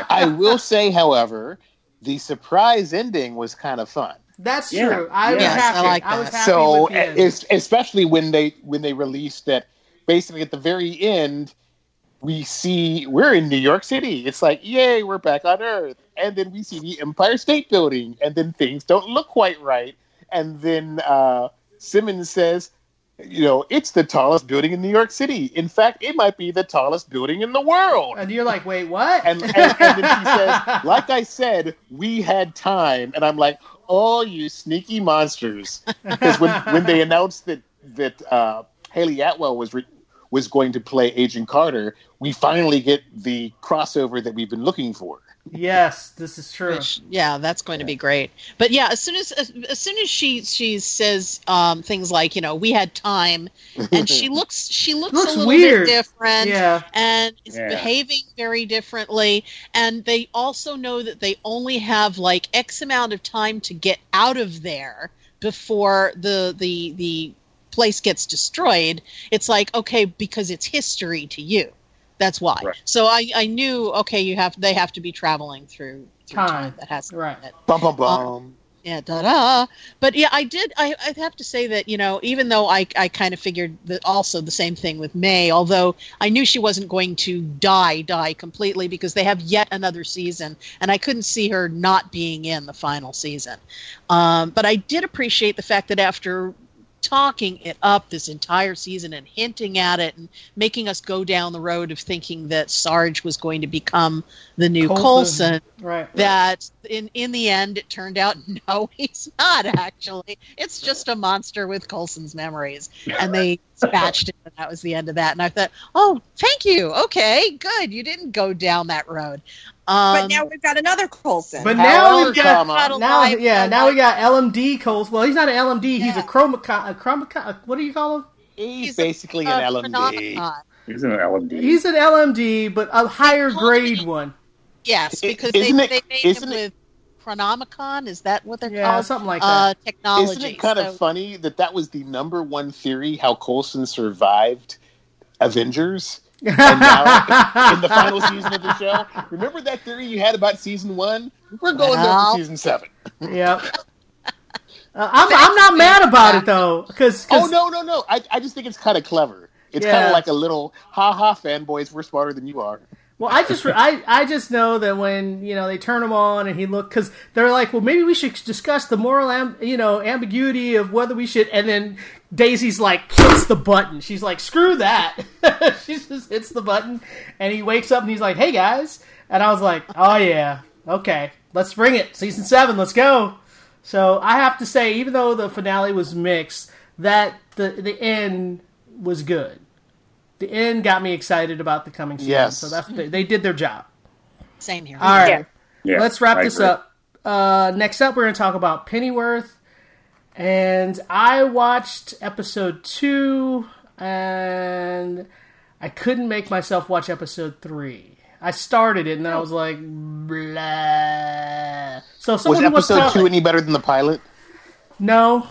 I will say, however, the surprise ending was kind of fun. That's Yeah. true. I was Yes, I happy. like I was that. happy so, with the end. especially when they when they released that, basically at the very end, we see we're in New York City. It's like, yay, we're back on Earth. And then we see the Empire State Building, and then things don't look quite right. And then uh, Simmons says, you know, it's the tallest building in New York City. In fact, it might be the tallest building in the world. And you're like, wait, what? And, and, and then he says, like I said, we had time. And I'm like, oh, you sneaky monsters. Because when, when they announced that, that uh, Hayley Atwell was re- was going to play Agent Carter, we finally get the crossover that we've been looking for. Yes, this is true. Which, yeah, that's going to be great. But yeah, as soon as as, as soon as she she says um, things like you know we had time, and she [LAUGHS] looks she looks, Looks a little weird. bit different, Yeah. and is Yeah. behaving very differently. And they also know that they only have like X amount of time to get out of there before the the the place gets destroyed. It's like okay because it's history to you. That's why. Right. So I, I knew okay you have they have to be traveling through, through time. Time. that has Right. Bum bum bum. yeah, da da. But yeah, I did. I, I have to say that you know, even though I, I kind of figured that also the same thing with May, although I knew she wasn't going to die, die completely because they have yet another season, and I couldn't see her not being in the final season. Um, but I did appreciate the fact that after talking it up this entire season and hinting at it and making us go down the road of thinking that Sarge was going to become the new. Coulson Right. that in in the end it turned out [LAUGHS] no he's not actually it's just a monster with Coulson's memories and they dispatched it and that was the end of that and i thought oh thank you okay good you didn't go down that road um, but now we've got another Coulson. But now However, we've got comma, now, yeah, now we got LMD Coles. Well, he's not an LMD. He's a Yeah. Chronicom. A Chronicom. What do you call him? He's, He's basically uh, an LMD. phenomenon. He's an LMD. He's an LMD, but a higher grade me- one. yes I- because they, isn't it- they made isn't him it- with chronomicon is that what they're Yeah, called something like uh that. technology Isn't it kind So- of funny that that was the number one theory how Coulson survived Avengers? [LAUGHS] and now in the final season of the show, remember that theory you had about season one? We're going there for season seven. Yep. [LAUGHS] Uh, I'm I'm not mad about it though, because Oh no, no, no! I, I just think it's kind of clever. It's kind of like a little ha ha fanboys. We're smarter than you are. Well, I just I I just know that when you know they turn him on and he look because they're like, well, maybe we should discuss the moral am, you know ambiguity of whether we should. And then Daisy's like hits the button. She's like, screw that. [LAUGHS] she just hits the button, and he wakes up and he's like, hey guys. And I was like, oh yeah, okay, let's bring it. Season seven, let's go. So I have to say, even though the finale was mixed, that the the end was good. The end got me excited about the coming season. Yes. So that's they, they did their job. same here All right, Yeah. Yeah, let's wrap I this agree. up. Uh, next up, we're going to talk about Pennyworth, and I watched episode two, and I couldn't make myself watch episode three. I started it, and then I was like, blah. So Was someone wants to episode talk- two any better than the pilot? No,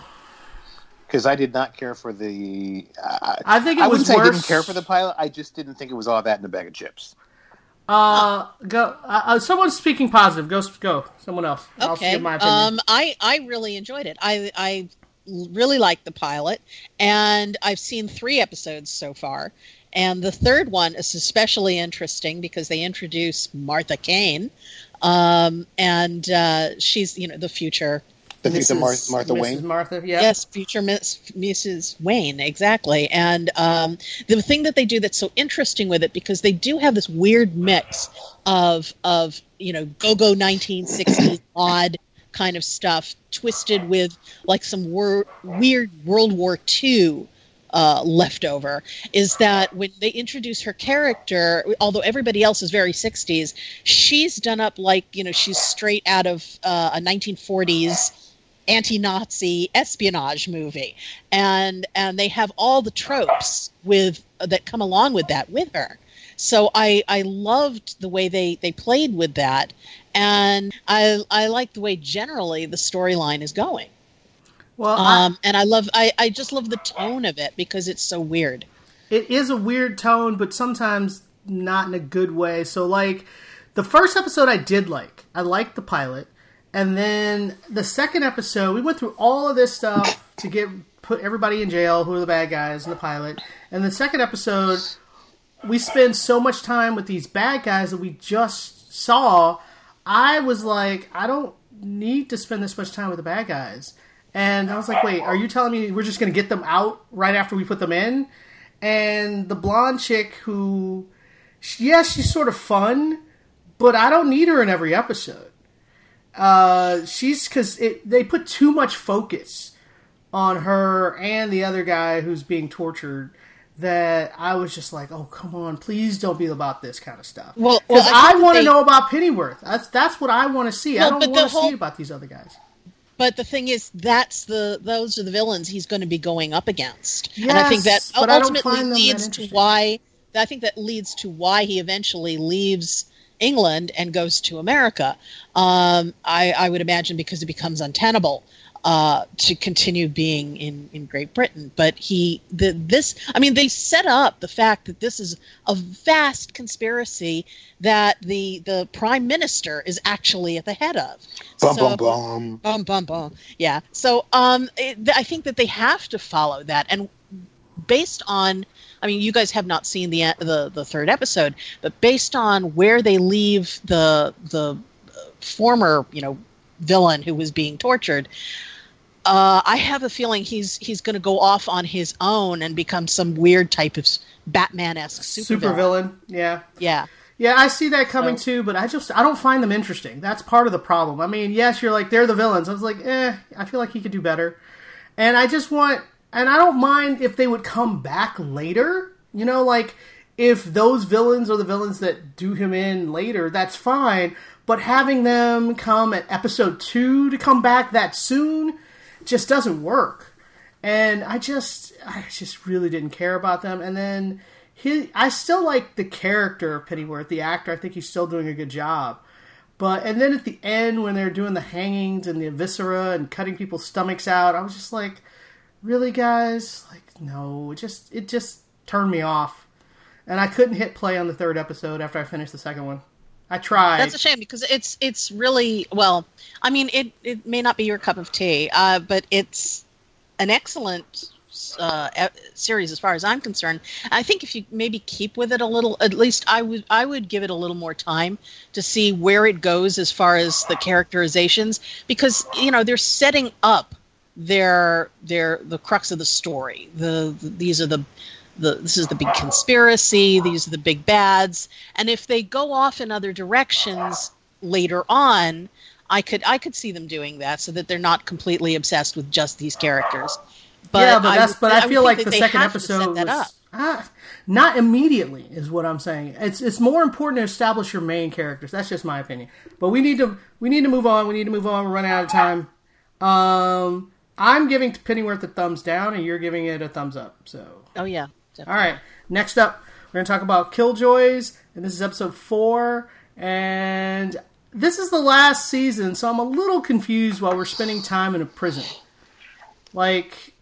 Because I did not care for the. Uh, I think it I was wouldn't say I didn't care for the pilot. I just didn't think it was all that in a bag of chips. Uh, go. Uh, uh, someone's speaking positive. Go, go. Someone else. I'll Okay. my opinion. Um, I I really enjoyed it. I I really liked the pilot, and I've seen three episodes so far. And the third one is especially interesting because they introduce Martha Kane, um, and uh, she's you know the future. The future Mrs. Mar- Martha Mrs. Wayne. Martha. Yeah. Yes, future Miss, Mrs. Wayne, exactly. And um, the thing that they do that's so interesting with it because they do have this weird mix of of you know go go 1960s odd kind of stuff twisted with like some wor- weird World War II uh, leftover is that when they introduce her character, although everybody else is very 60s, she's done up like, you know, she's straight out of uh, a 1940s anti-Nazi espionage movie, and and they have all the tropes with that come along with that with her. So I I loved the way they they played with that, and I I like the way generally the storyline is going. Well, I- Um, and I love I I just love the tone of it because it's so weird. it is a weird tone, but sometimes not in a good way. So, like, the first episode I did like. I liked the pilot. And then the second episode, we went through all of this stuff to get put everybody in jail, who are the bad guys in the pilot. And the second episode, we spend so much time with these bad guys that we just saw. I was like, I don't need to spend this much time with the bad guys. And I was like, wait, are you telling me we're just going to get them out right after we put them in? And the blonde chick who, yes, she's sort of fun, but I don't need her in every episode. Uh, she's because it they put too much focus on her and the other guy who's being tortured that I was just like, oh come on, please don't be about this kind of stuff. Well, because well, I I, want to know about Pennyworth. That's that's what I want to see. I don't want to whole- see about these other guys. But the thing is, that's the those are the villains he's going to be going up against, yes, and I think that Yes, but I don't ultimately that leads to why. I think that leads to why he eventually leaves England and goes to America. Um, I, I would imagine because it becomes untenable uh, to continue being in, in Great Britain. But he the this I mean they set up the fact that this is a vast conspiracy that the the prime minister is actually at the head of. Bum, So- bum, bum. Bum bum bum. Yeah. So um, it, I think that they have to follow that, and based on, I mean, you guys have not seen the the the third episode, but based on where they leave the the uh, former, you know, villain who was being tortured. Uh, I have a feeling he's he's going to go off on his own and become some weird type of Batman esque super, Super villain, yeah. Yeah, Yeah, I see that coming too, but I just I don't find them interesting. That's part of the problem. I mean, yes, you're like they're the villains. I was like, eh, I feel like he could do better. And I just want and I don't mind if they would come back later. You know, like if those villains are the villains that do him in later, that's fine. But having them come at episode two to come back that soon just doesn't work and I just I just really didn't care about them. And then he, I still like the character of Pennyworth, the actor. I think he's still doing a good job. But and then at the end when they're doing the hangings and the viscera and cutting people's stomachs out, I was just like, really, guys? Like, no, it just it just turned me off. And I couldn't hit play on the third episode after I finished the second one. I tried. That's a shame because it's it's really well. I mean, it it may not be your cup of tea, uh, but it's an excellent uh, series as far as I'm concerned. I think if you maybe keep with it a little, at least I would I would give it a little more time to see where it goes as far as the characterizations because you know they're setting up their their the crux of the story. The, the these are the the this is the big conspiracy. These are the big bads. And if they go off in other directions later on, I could I could see them doing that so that they're not completely obsessed with just these characters. But yeah, but I that's would- but I I feel like the second have to set episode that was up. ah, not immediately is what I'm saying. It's it's more important to establish your main characters. That's just my opinion. But we need to we need to move on. We need to move on. We're running out of time. Um, I'm giving Pennyworth a thumbs down, and you're giving it a thumbs up. So Oh yeah. all right. Next up, we're going to talk about Killjoys, and this is episode four. And this is the last season, so I'm a little confused while we're spending time in a prison. Like,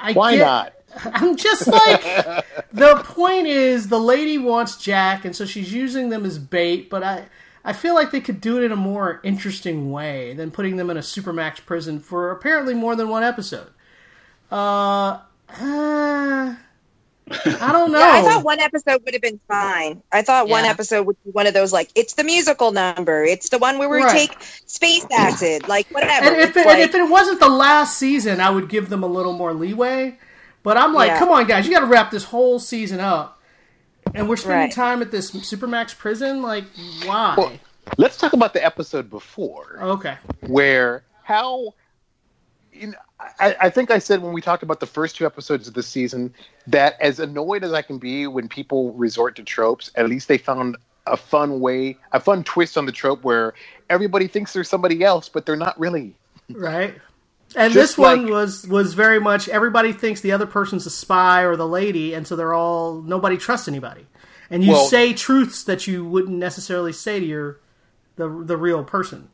I Why get- not? [LAUGHS] I'm just like the point is the lady wants Jack, and so she's using them as bait. But I, I feel like they could do it in a more interesting way than putting them in a supermax prison for apparently more than one episode. Uh, uh I don't know. [LAUGHS] Yeah, I thought one episode would have been fine. I thought one episode would be one of those like it's the musical number. It's the one where we Right. take space acid, like whatever. and if it, like- and if it wasn't the last season, I would give them a little more leeway. But I'm like, Yeah. come on, guys, you got to wrap this whole season up. And we're spending Right. time at this supermax prison. Like, why? Well- Let's talk about the episode before, okay. where how. You know, I, I think I said when we talked about the first two episodes of the season that as annoyed as I can be when people resort to tropes, at least they found a fun way, a fun twist on the trope where everybody thinks there's somebody else, but they're not really. Right. And Just this one like- was was very much everybody thinks the other person's a spy or the lady, and so they're all nobody trusts anybody. And you Well- say truths that you wouldn't necessarily say to your the the real person.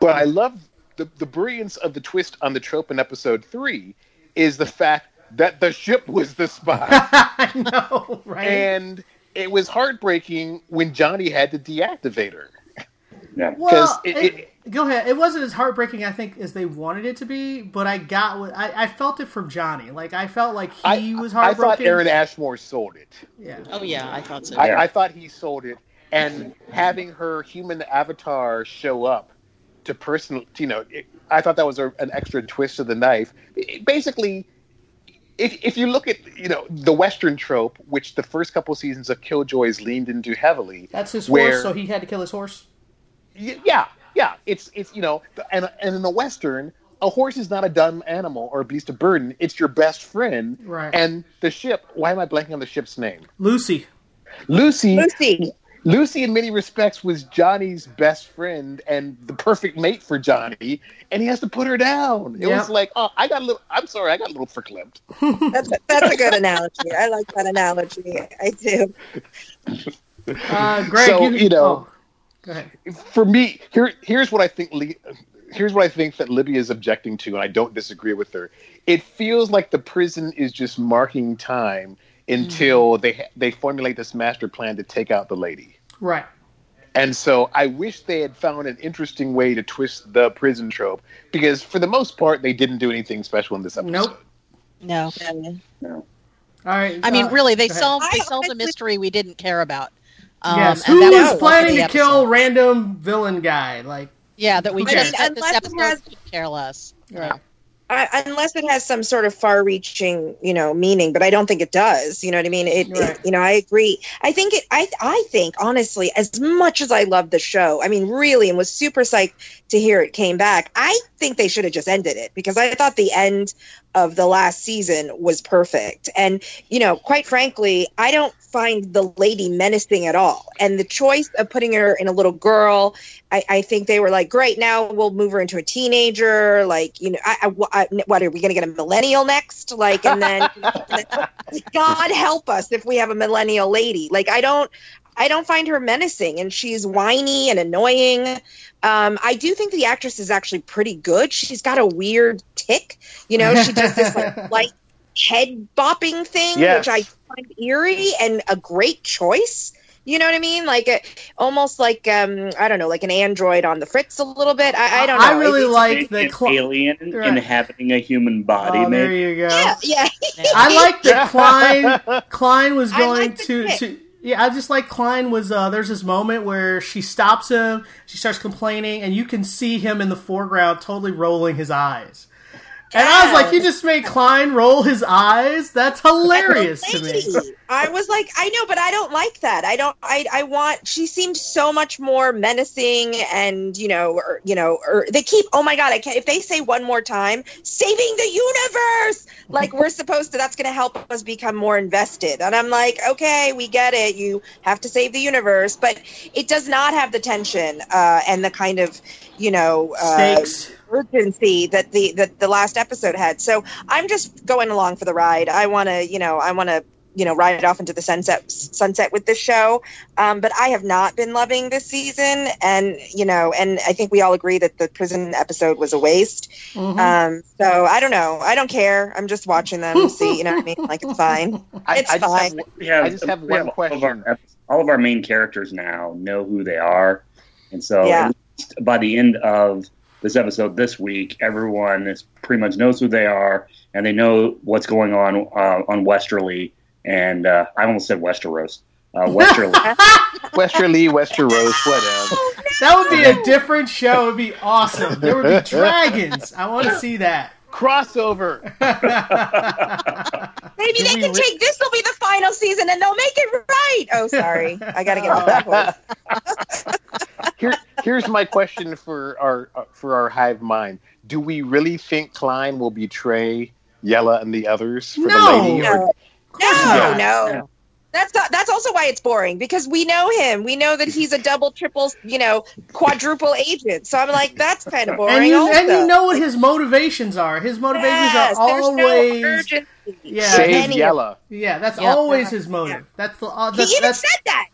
But I love the, the brilliance of the twist on the trope in episode three is the fact that the ship was the spy. [LAUGHS] I know, right? and it was heartbreaking when Johnny had to deactivate her. Yeah. Well, it- it- it- go ahead. It wasn't as heartbreaking, I think, as they wanted it to be, but I got what I, I felt it from Johnny. Like I felt like he I, was I heartbroken. thought Aaron Ashmore sold it. yeah. Oh yeah, I thought so. I, Yeah. I thought he sold it, and having her human avatar show up to personal, you know, it, I thought that was a, an extra twist to the knife. It- basically, if if you look at you know the Western trope, which the first couple seasons of Killjoys leaned into heavily, That's his Where- horse, so he had to kill his horse. y- yeah, yeah, it's it's you know, and and in the Western. A horse is not a dumb animal or a beast of burden. It's your best friend. Right. And the ship. Why am I blanking on the ship's name? Lucy. Lucy. Lucy. Lucy, in many respects, was Johnny's best friend and the perfect mate for Johnny, and he has to put her down. It Yep. was like, oh, I got a little. I'm sorry, I got a little verklempt. That's a, that's a good analogy. I like that analogy. I do. Uh, Greg, So, you, you know- oh, go ahead. For me, here, here's what I think. Lee, here's what I think that Libby is objecting to, and I don't disagree with her. It feels like the prison is just marking time until they ha- they formulate this master plan to take out the lady. Right. And so I wish they had found an interesting way to twist the prison trope because for the most part they didn't do anything special in this episode. Nope. No, No. All right. I mean, uh, really, they solved they solved a mystery we didn't care about. Um, Yes. and Who was the bulk of planning to kill random villain guy? Like, Yeah, that we I just mean, that this unless it episode has- care less. Right. I, unless it has some sort of far-reaching, you know, meaning, but I don't think it does. You know what I mean? It, Right. it you know, I agree. I think it. I, I think honestly, as much as I love the show, I mean, really, and was super psyched to hear it came back. I think they should have just ended it because I thought the end of the last season was perfect. And you know, quite frankly, I don't find the lady menacing at all. And the choice of putting her in a little girl I, I think they were like, great, now we'll move her into a teenager. Like, you know, I, I, I- what are we going to get a millennial next? Like, and then [LAUGHS] God help us if we have a millennial lady. Like, I don't, I don't find her menacing, and she's whiny and annoying. Um, I do think the actress is actually pretty good. She's got a weird tick, you know. She does this like [LAUGHS] light head bopping thing, Yes. which I find eerie and a great choice. You know what I mean? Like a, almost like um, I don't know, like an android on the fritz a little bit. I, I don't know. I really It's- like An- the. Cl- alien Right. inhabiting a human body. oh, there maybe. you go. Yeah, yeah. I like that [LAUGHS] Khlyen. Khlyen was going like to, to. Yeah, I just like Khlyen was. Uh, there's this moment where she stops him. She starts complaining, and you can see him in the foreground, totally rolling his eyes. And I was like, you just made Khlyen roll his eyes. That's hilarious to me. I was like, I know, but I don't like that. I don't. I. I want. She seemed so much more menacing, and you know, or, you know, or they keep. Oh my god! I can't. If they say one more time, saving the universe, like we're supposed to. That's going to help us become more invested. And I'm like, okay, we get it. You have to save the universe, but it does not have the tension uh, and the kind of, you know, uh, Stakes. Urgency that the that the last episode had. So I'm just going along for the ride. I want to, you know, I want to, you know, ride off into the sunset sunset with this show. Um, but I have not been loving this season, and you know, and I think we all agree that the prison episode was a waste. Mhm. Um, so I don't know. I don't care. I'm just watching them. See, you know what I mean? Like it's fine. I, It's I just fine. have, We have, I just have we one all of question. our- all of our main characters now know who they are, and so Yeah. by the end of this episode this week, everyone is pretty much knows who they are, and they know what's going on uh, on Westerly. And uh, I almost said Westeros. Uh, [LAUGHS] Westerly. Westerly, Westeros, whatever. That would be a different show. It would be awesome. There would be [LAUGHS] dragons. I want to see that. Crossover. [LAUGHS] Maybe Did they can re- take this will be the final season and they'll make it right. Oh, sorry. I got to get off that horse. Here, here's my question for our uh, for our hive mind. Do we really think Khlyen will betray Yella and the others for No. the lady? Or, No, no, no. That's not, that's also why it's boring because we know him. We know that he's a double, triple, you know, quadruple agent. So I'm like, that's kind of boring. and you and you know what his motivations are. His motivations Yes, are always no urgency. Yeah. Save Any Yella. yeah. That's Yeah. always his motive. That's the uh, He even that's said that.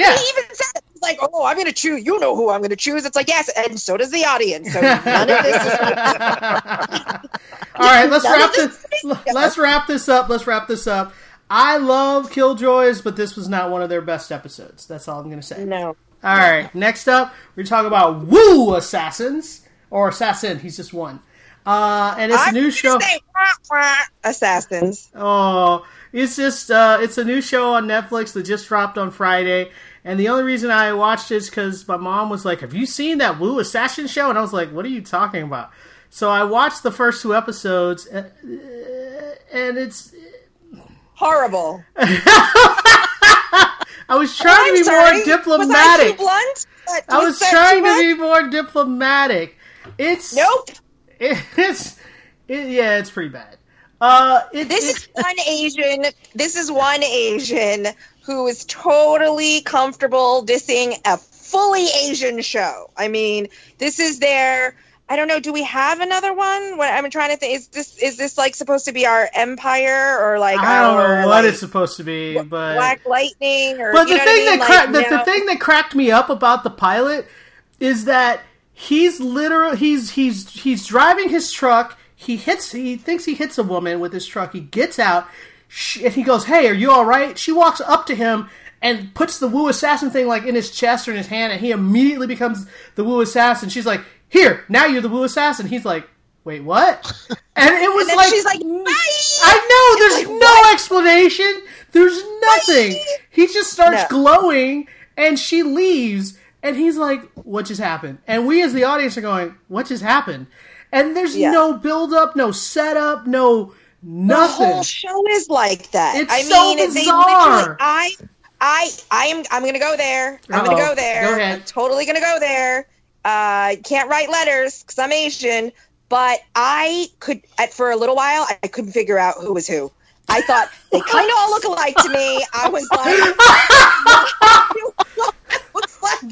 Yeah. He even said it. He's like, "Oh, I'm going to choose. You know who I'm going to choose." It's like, yes, and so does the audience. So [LAUGHS] none of this is. [LAUGHS] [LAUGHS] All right, let's wrap this this. Let's wrap this up. Let's wrap this up. I love Killjoys, but this was not one of their best episodes. That's all I'm going to say. No, All right. Next up, we're talking about Wu Assassins or Assassin. He's just one. Uh, and it's a I'm new show. say wah, wah, Assassins. Oh, it's just uh, it's a new show on Netflix that just dropped on Friday. And the only reason I watched it is because my mom was like, "Have you seen that Wu Assassin show?" And I was like, "What are you talking about?" So I watched the first two episodes, and it's Horrible. [LAUGHS] I was trying to be sorry. more diplomatic. Was I? That- I was trying to be more diplomatic. It's Nope. [LAUGHS] It's it, yeah, it's pretty bad. Uh, it, This it- is one Asian. This is one Asian who is totally comfortable dissing a fully Asian show. I mean, this is their. I don't know. Do we have another one? What I'm trying to think. Is this is this like supposed to be our empire or like I don't our know what like, it's supposed to be, but Black Lightning or But the thing I mean? that Like, cra- the, the thing that cracked me up about the pilot is that he's literal he's he's he's driving his truck. He hits he thinks he hits a woman with his truck. He gets out she, and he goes, "Hey, are you all right?" She walks up to him and puts the Wu assassin thing like in his chest or in his hand, and he immediately becomes the Wu assassin. She's like, "Here, now you're the Wu assassin." He's like, "Wait, what?" [LAUGHS] And it was And like, she's like, "Bye!" I know. There's Like, no what? explanation. There's nothing. He just starts No. glowing, and she leaves, and he's like, "What just happened?" And we, as the audience, are going, "What just happened?" And there's Yeah. no build up, no setup, no The whole show is like that. It's I so mean, bizarre. I, I, I am. I'm gonna go there. I'm Uh-oh. gonna go there. Go ahead. I'm totally gonna go there. Uh, can't write letters because I'm Asian, but I could. At for a little while, I couldn't figure out who was who. I thought they kind of all look alike to me. I was like, [LAUGHS]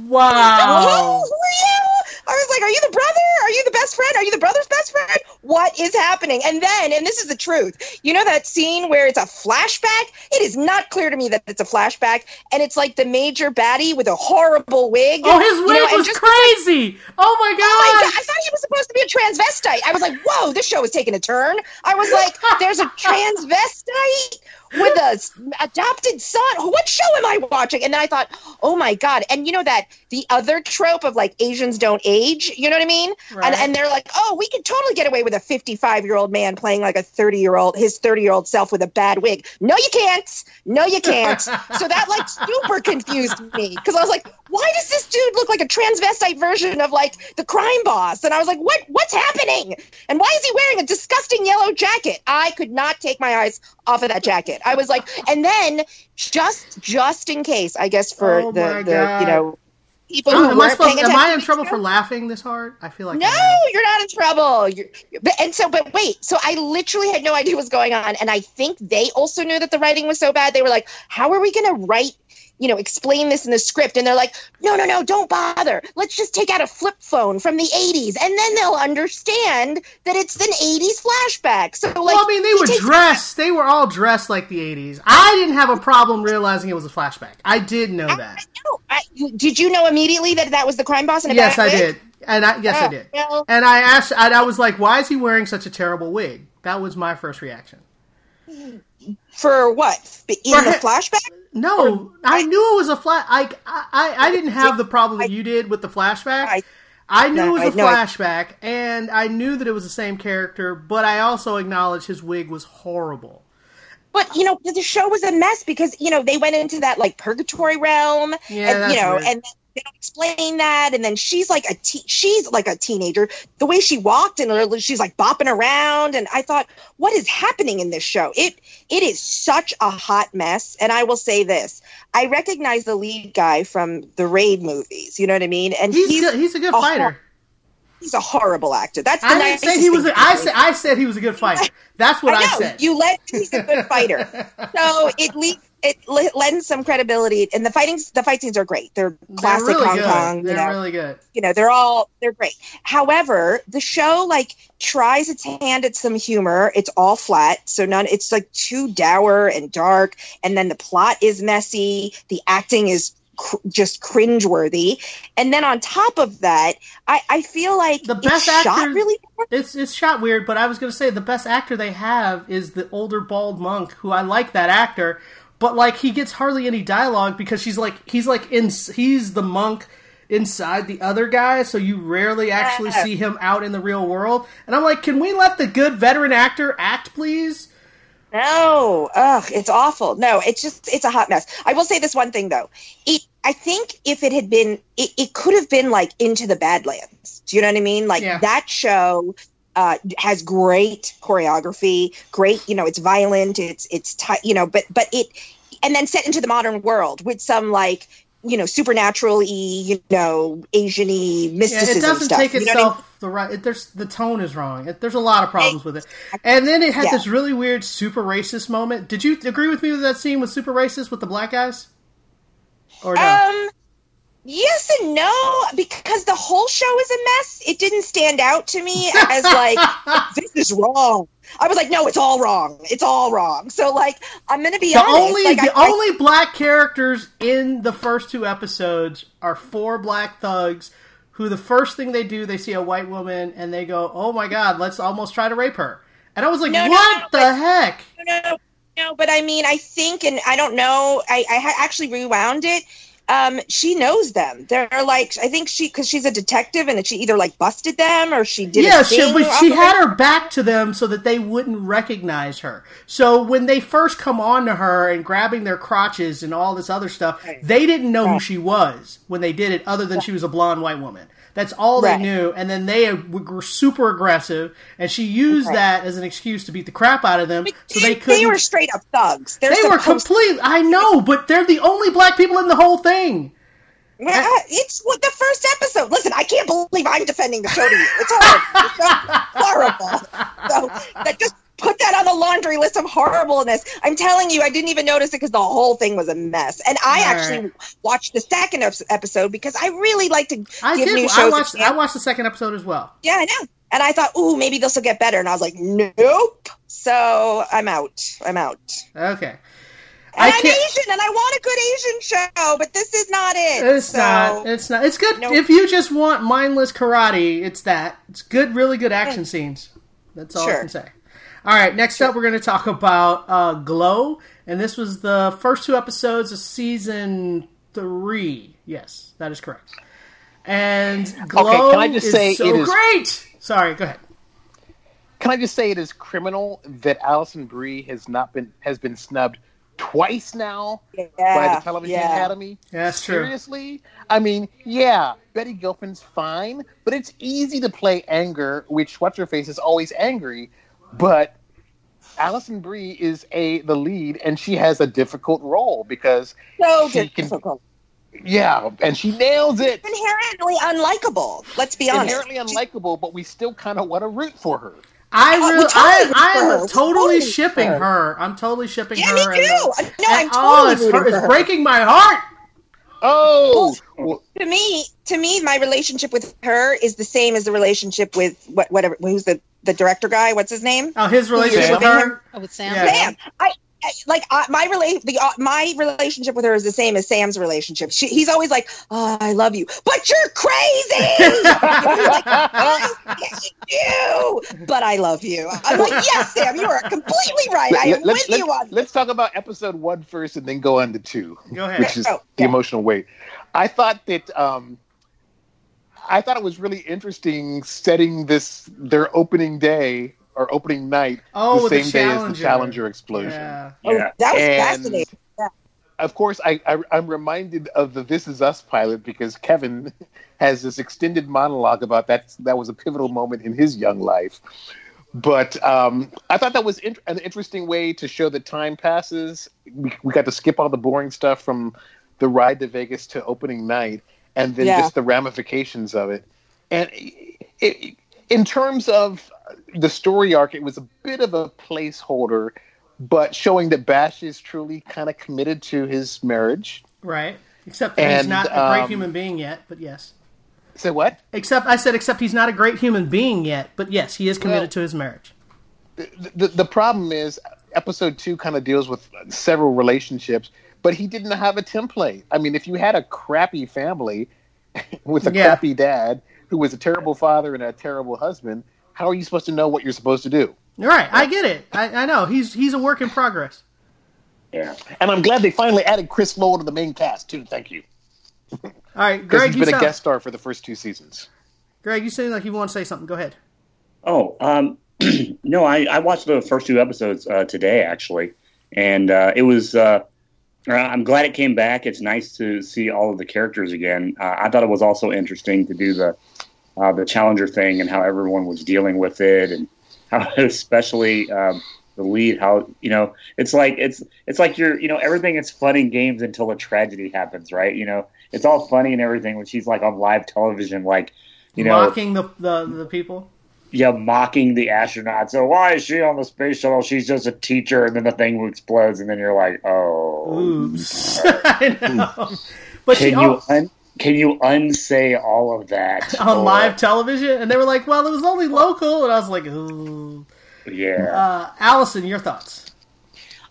Wow. Who, who are you? I was like, are you the brother? Are you the best friend? Are you the brother's best friend? What is happening? And then, and this is the truth, you know that scene where it's a flashback? It is not clear to me that it's a flashback, and it's like the major baddie with a horrible wig. Oh, his you wig know, was just- crazy. Oh my God. Oh my. God, I thought he was supposed to be a transvestite. I was like, whoa, this show is taking a turn. I was like, there's a [LAUGHS] transvestite with a adopted son. What show am I watching? And then I thought, oh my God. And you know that the other trope of like Asians don't age, you know what I mean? Right. And, and they're like, oh, we could totally get away with a 55 year old man playing like a 30 year old, his 30 year old self with a bad wig. No, you can't. No, you can't. so that like super confused me because I was like, why does this dude look like a transvestite version of like the crime boss? And I was like, what what's happening? And why is he wearing a disgusting yellow jacket? I could not take my eyes off of that jacket. I was like, and then just just in case, I guess for Oh the, the you know people oh, who am I weren't supposed? Am I in trouble the for laughing this hard? I feel like No, you're not in trouble. You're, but, and so, but wait. So I literally had no idea what was going on, and I think they also knew that the writing was so bad. They were like, "How are we going to write?" You know, explain this in the script, and they're like, "No, no, no, don't bother. Let's just take out a flip phone from the '80s, and then they'll understand that it's an '80s flashback." So, like, well, I mean, they were takes- dressed. They were all dressed like the '80s. I didn't have a problem realizing it was a flashback. I did know that. No, I, did you know immediately that that was the crime boss? In a Yes, I did. And I yes, I Oh, did. And I asked. And I was like, "Why is he wearing such a terrible wig?" That was my first reaction. For what? In For the him- flashback? No, I knew it was a flash. I, I I didn't have the problem that you did with the flashback. I- I knew No, it was I- a no, I- flashback, and I knew that it was the same character. But I also acknowledged his wig was horrible. But you know, the show was a mess because you know they went into that like purgatory realm, Yeah, and that's you know, weird. and they don't explain that, and then she's like a te- she's like a teenager. The way she walked and she's like bopping around, and I thought, what is happening in this show? It it is such a hot mess. And I will say this: I recognize the lead guy from the Raid movies. You know what I mean? And He's he's good, he's a good a fighter. he's a horrible actor. That's the I didn't say he was. A, I said I said he was a good [LAUGHS] fighter. That's what I, I said. you let he's a good fighter, [LAUGHS] so it le- it le- lends some credibility. And the fighting, the fight scenes are great. They're They're classic really Hong good. Kong. They're know, really good. you know, they're all they're great. However, the show like tries its hand at some humor. It's all flat, so none. It's like too dour and dark, and then the plot is messy. The acting is. Cr- just cringeworthy, and then on top of that, I, I feel like The best it's shot really. It's it's shot weird, but I was going to say the best actor they have is the older bald monk, who I like that actor, but like he gets hardly any dialogue because she's like he's like in he's the monk inside the other guy, so you rarely actually see him out in the real world. And I'm like, can we let the good veteran actor act, please? No, ugh, it's awful. No, it's just it's a hot mess. I will say this one thing though. It, I think if it had been, it, it could have been like Into the Badlands. Do you know what I mean? Like Yeah. that show uh, has great choreography, great. You know, it's violent. It's it's ti you know, but but it, and then set into the modern world with some like you know supernatural y you know Asian y Yeah, it doesn't stuff. take You know what I mean? itself the right. It, there's the tone is wrong. It, there's a lot of problems with it. And then it had Yeah. this really weird super racist moment. Did you agree with me with that scene with super racist with the black guys? Or no? Um, yes and no, because the whole show is a mess. It didn't stand out to me as like [LAUGHS] this is wrong. I was like, no, it's all wrong. It's all wrong. So like, I'm gonna be the honest. only like, the I- I- only black characters in the first two episodes are four black thugs who the first thing they do they see a white woman and they go oh my god let's almost try to rape her and i was like No, no, what no, the but- heck no, no, but I mean, I think, and I don't know. I, I ha- actually rewound it. Um, she knows them. They're like, I think she, because she's a detective, and she either like busted them or she did. yeah she, but she had her back to them so that they wouldn't recognize her so when they first come on to her and grabbing their crotches and all this other stuff they didn't know who she was when they did it other than she was a blonde white woman that's all they knew and then they were super aggressive and she used Right. that as an excuse to beat the crap out of them so they couldn't They were straight up thugs. They're They were complete. I know, but they're the only black people in the whole thing. Yeah, uh, it's what the first episode. Listen, I can't believe I'm defending the show to you. It's horrible. It's [LAUGHS] horrible. So that just put that on the laundry list of horribleness. I'm telling you, I didn't even notice it because the whole thing was a mess. And I All actually watched the second episode because I really like to I give new shows I watched. I watched the second episode as well. Yeah, I know. And I thought, ooh, maybe this will get better. And I was like, nope. So I'm out. I'm out. Okay. And I I'm. Asian, and I want a good Asian show, but this is not it. It's so, not. It's not. It's good Nope. if you just want mindless karate. It's that. It's good, really good action scenes. That's all I can say. All right. Next up, we're going to talk about uh, Glow, and this was the first two episodes of season three. Yes, that is correct. And Glow can I just is say so it is- great. Sorry, go ahead. Can I just say it is criminal that Alison Brie has not been has been snubbed twice now by the Television yeah. Academy? Yeah, that's true. Seriously? I mean, yeah, Betty Gilpin's fine, but it's easy to play anger, which what's her face is always angry, but Alison Brie is a the lead and she has a difficult role because So She can- yeah, and she nails it. Inherently unlikable. Let's be honest. Inherently unlikable, but we still kind of want to root for her. I Oh, really, totally I, root I am totally totally shipping root her. I'm totally shipping Yeah, her. me too. uh, No, and- I'm oh, totally it's, rooting hurt- for it's breaking my heart. Oh, well, to me, to me, my relationship with her is the same as the relationship with what, whatever. Who's the the director guy? What's his name? Oh, his relationship with her. Oh, with Sam. Yeah. Sam. I, I like I, my relate the uh, my relationship with her is the same as Sam's relationship. She, he's always like, "Oh, I love you," but you're crazy. I'm [LAUGHS] like, I hate you, but I love you. I'm like, yes, Sam, you are completely right. I am let's, with you on. This. let's talk about episode one first and then go on to two. Go ahead. which is Oh, the yeah. emotional weight. I thought that um, I thought it was really interesting setting this their opening day or opening night Oh, the with the same day as the Challenger. Challenger explosion. Yeah. Oh, Yeah. that was And- fascinating. Of course, I, I I'm reminded of the This Is Us pilot because Kevin [LAUGHS] has this extended monologue about that. That was a pivotal moment in his young life. But um, I thought that was int- an interesting way to show that time passes. We, we got to skip all the boring stuff from the ride to Vegas to opening night, and then Yeah. just the ramifications of it. And it, it, in terms of the story arc, it was a bit of a placeholder, but showing that Bash is truly kind of committed to his marriage. Right. Except that he's not a great um, human being yet. But yes. Say what? Except I said, except he's not a great human being yet. But yes, he is committed Well- to his marriage. the, the, the problem is episode two kind of deals with several relationships but he didn't have a template i mean if you had a crappy family [LAUGHS] with a Yeah. crappy dad who was a terrible father and a terrible husband how are you supposed to know what you're supposed to do You're right. I get it. I, I know. He's he's a work in progress. Yeah. And I'm glad they finally added Chris Lowell to the main cast too. Thank you, All right, [LAUGHS] Greg, he's you been a sound, guest star for the first two seasons. Greg, you seem like you want to say something. Go ahead. Oh, um, [CLEARS THROAT] no, I, I watched the first two episodes uh, today actually, and uh, it was. Uh, I'm glad it came back. It's nice to see all of the characters again. Uh, I thought it was also interesting to do the uh, the Challenger thing and how everyone was dealing with it, and [LAUGHS] how especially um, the lead. How you know it's like it's it's like you're you know everything is fun and games until a tragedy happens, right? You know it's all funny and everything when she's like on live television, like you know Mocking the, the the people. Yeah, mocking the astronauts. So why is she on the space shuttle? She's just a teacher, and then the thing explodes, and then you're like, oh, Oops. [LAUGHS] [LAUGHS] I know. But she can you al- un- can you unsay all of that [LAUGHS] on Or- live television, and they were like, "Well, it was only local," and I was like, "Ooh." Yeah, Uh, Allison, your thoughts?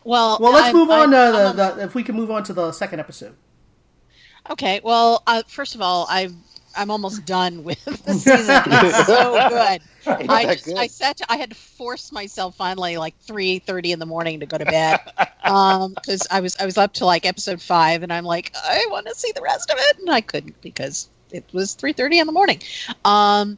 Well, Well, let's I'm- move on I'm- to I'm the, the. If we can move on to the second episode. Okay, well, uh, first of all, I I'm almost done with [LAUGHS] the [LAUGHS] season. It's so good. I just good? I sat I had to force myself finally like three thirty in the morning to go to bed because I was I was up to like episode five and I'm like I want to see the rest of it and I couldn't because it was three thirty in the morning. Um,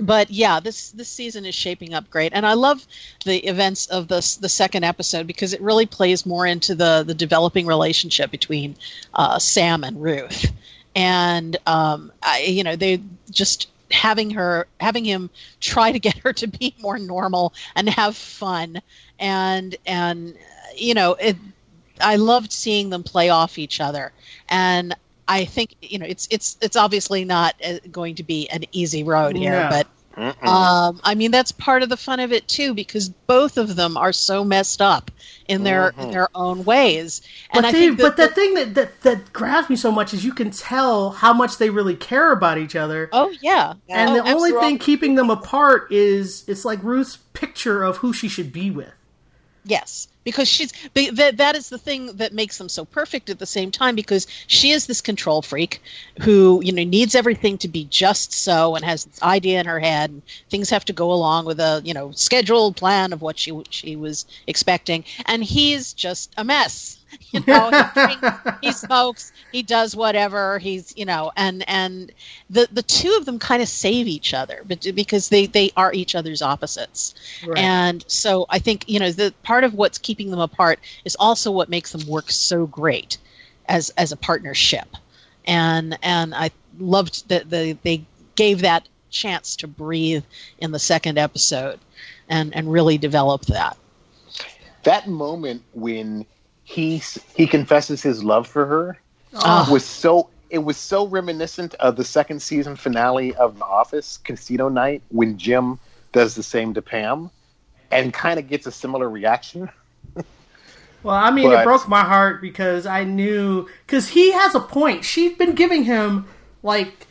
but yeah, this this season is shaping up great, and I love the events of the the second episode because it really plays more into the the developing relationship between uh, Sam and Ruth, and um, I, you know they just having her having him try to get her to be [LAUGHS] more normal and have fun and and you know it I loved seeing them play off each other and I think you know it's it's it's obviously not uh, going to be an easy road here but. Um, I mean, that's part of the fun of it too, because both of them are so messed up in their in Mhm. their own ways. And But, I they, think but that, the thing that, that that grabs me so much is you can tell how much they really care about each other. oh yeah, and Oh, the only absolutely. thing keeping them apart is it's like Ruth's picture of who she should be with. Yes, because she's that that is the thing that makes them so perfect at the same time because she is this control freak who you know needs everything to be just so and has this idea in her head and things have to go along with a you know scheduled plan of what she she was expecting and he's just a mess. [LAUGHS] You know, he drinks, he [LAUGHS] smokes, he does whatever. He's you know, and and the the two of them kind of save each other, but because they they are each other's opposites. Right. And so I think you know the part of what's keeping them apart is also what makes them work so great as as a partnership. And and I loved that the, they gave that chance to breathe in the second episode and and really develop that. that moment when he he confesses his love for her Ah. was so it was so reminiscent of the second season finale of The Office, Casino Night, when Jim does the same to Pam, and kind of gets a similar reaction. [LAUGHS] Well, I mean, it broke my heart because I knew because he has a point. She's been giving him like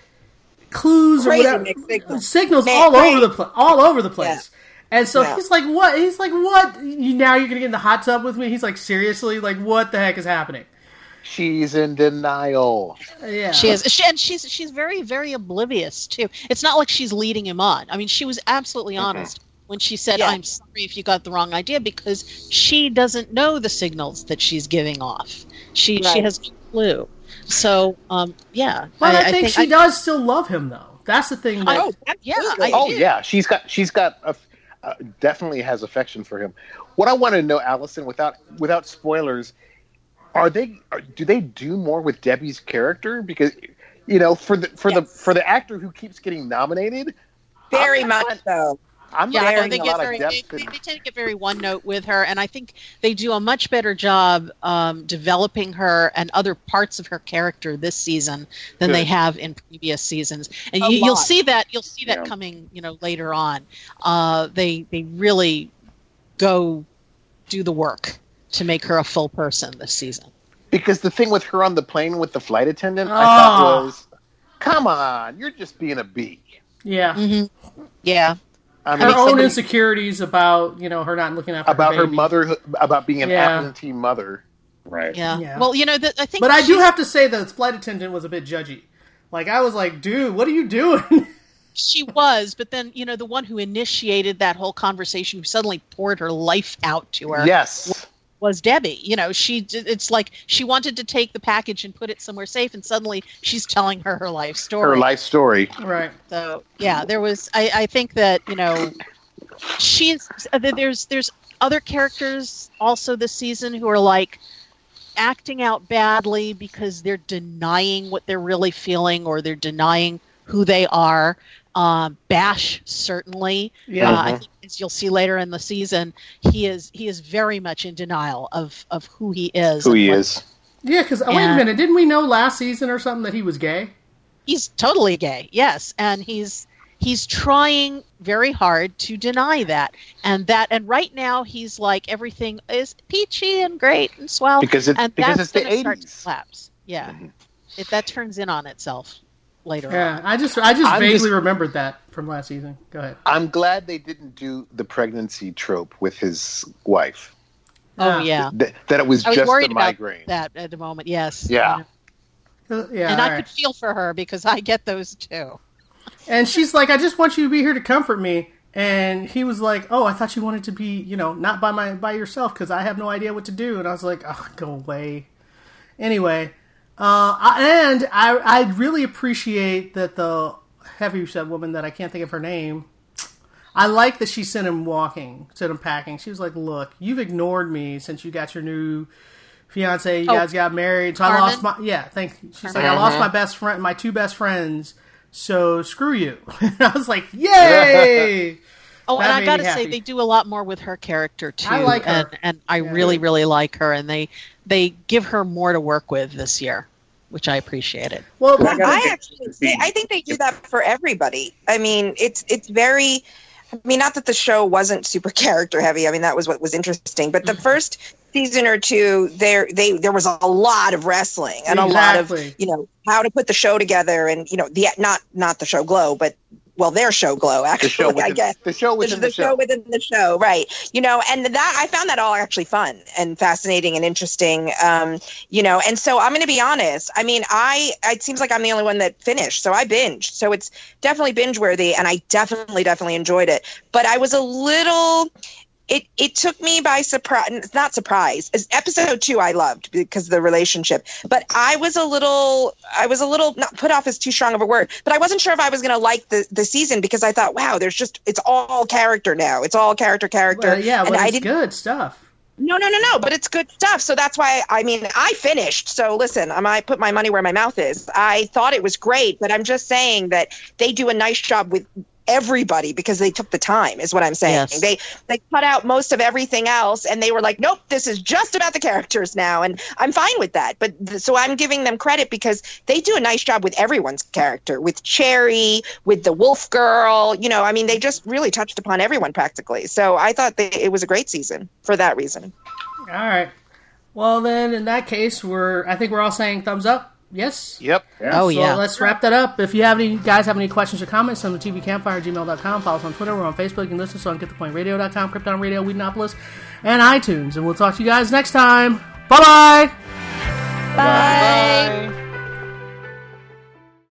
clues Crazy or whatever, signals. signals all over the place, all over the place. And so Yeah. he's like, "What?" He's like, "What? You, now you're gonna get in the hot tub with me?" He's like, "Seriously? Like, what the heck is happening?" She's in denial. Yeah, She is, she, and she's she's very very oblivious too. It's not like she's leading him on. I mean, she was absolutely honest when she said, Yeah. "I'm sorry if you got the wrong idea," because she doesn't know the signals that she's giving off. She she has no clue. So um, yeah, But I, think she I- does still love him, though. That's the thing. That, Oh, Yeah. I Oh do. yeah, she's got she's got a, uh, definitely has affection for him. What I want to know, Allison, without without spoilers, are they are, do they do more with Debbie's character because you know for the for the for the actor who keeps getting nominated, Very I'm much so. I'm Yeah, not I know getting they a get lot very, they, they, they tend to get very one note with her, and I think they do a much better job um, developing her and other parts of her character this season than Good. they have in previous seasons. And you, you'll see that you'll see that Yeah. coming, you know, later on. Uh, they they really go do the work to make her a full person this season. because the thing with her on the plane with the flight attendant, I Ah. thought was, come on, you're just being a bee. yeah. Mm-hmm. Yeah, I Her own somebody- insecurities about you know her not looking after about her baby. mother, about being an Yeah. absentee mother. right. yeah. Yeah. Well, you know, the, I think. But I do have to say that flight attendant was a bit judgy. Like I was like, dude, what are you doing? [LAUGHS] She was, but then you know the one who initiated that whole conversation, who suddenly poured her life out to her, Yes, was Debbie. You know, she it's like she wanted to take the package and put it somewhere safe, and suddenly she's telling her her life story. Her life story. Right. So yeah, there was. I, I think that you know, she's uh, there's there's other characters also this season who are like acting out badly because they're denying what they're really feeling or they're denying who they are. Um, Bash certainly. Yeah. Uh, I think as you'll see later in the season, he is he is very much in denial of of who he is. Who he what- is. Yeah, because oh, wait a minute, didn't we know last season or something that he was gay? He's totally gay. Yes, and he's he's trying very hard to deny that and that and right now he's like everything is peachy and great and swell Because it- and because that's it's the gonna start to 80s. collapse yeah mm-hmm. it, that turns in on itself later Yeah, on I just I just I'm vaguely just- remembered that from last season. Go ahead. I'm glad they didn't do the pregnancy trope with his wife. oh yeah That, that it was i was just worried the about migraine. that at the moment yes Yeah. Uh, Yeah, and i right. could feel for her because i get those too And she's like, I just want you to be here to comfort me. And he was like, Oh, I thought you wanted to be, you know, not by my by yourself because I have no idea what to do. And I was like, Oh, go away. Anyway, uh, and I I really appreciate that the heavy set woman that I can't think of her name. I like that she sent him walking, sent him packing. She was like, "Look, you've ignored me since you got your new fiance. You Oh, guys got married, so I lost my yeah. Thank. She's like, I lost my best friend, my two best friends. So screw you. [LAUGHS] I was like, yay! [LAUGHS] Oh, That and I gotta say, they do a lot more with her character too. I like her. and, and I really, really like her, and they they give her more to work with this year, which I appreciated. well, I I actually, I think they do that for everybody. I mean, it's it's very. I mean, not that the show wasn't super [LAUGHS] character heavy. I mean, that was what was interesting. But the Mm-hmm. first season or two, there they there was a lot of wrestling and a lot of you know how to put the show together and you know the not not the show Glow, but well their show Glow actually. show I guess the show within the the, show within the show, right? You know, and that I found that all actually fun and fascinating and interesting. Um, you know, and so I'm going to be honest. I mean, I it seems like I'm the only one that finished, so I binged. So it's definitely binge worthy, and I definitely definitely enjoyed it. But I was a little. It, it took me by surprise not surprise As- episode two i loved because of the relationship but i was a little i was a little not put off is too strong of a word but i wasn't sure if i was going to like the the season because i thought wow there's just it's all character now it's all character character well, yeah, and well, i it's good stuff. no, no, no, no. But it's good stuff. So that's why I mean I finished. So listen, I might put my money where my mouth is. I thought it was great, but I'm just saying that they do a nice job with everybody because they took the time is what i'm saying Yes. they they cut out most of everything else and they were like nope this is just about the characters now and i'm fine with that but th- so i'm giving them credit because they do a nice job with everyone's character with cherry with the wolf girl you know i mean they just really touched upon everyone practically so i thought that it was a great season for that reason All right. Well, then in that case, we're I think we're all saying thumbs up. Yes. Yep. Oh, oh So yeah, let's wrap that up. If you have any guys have any questions or comments, send them to tvcampfire@gmail.com. Follow us on Twitter. We're on Facebook. You can listen to us on getthepointradio.com, Krypton Radio, Whedonopolis, and iTunes. And we'll talk to you guys next time. Bye-bye. bye.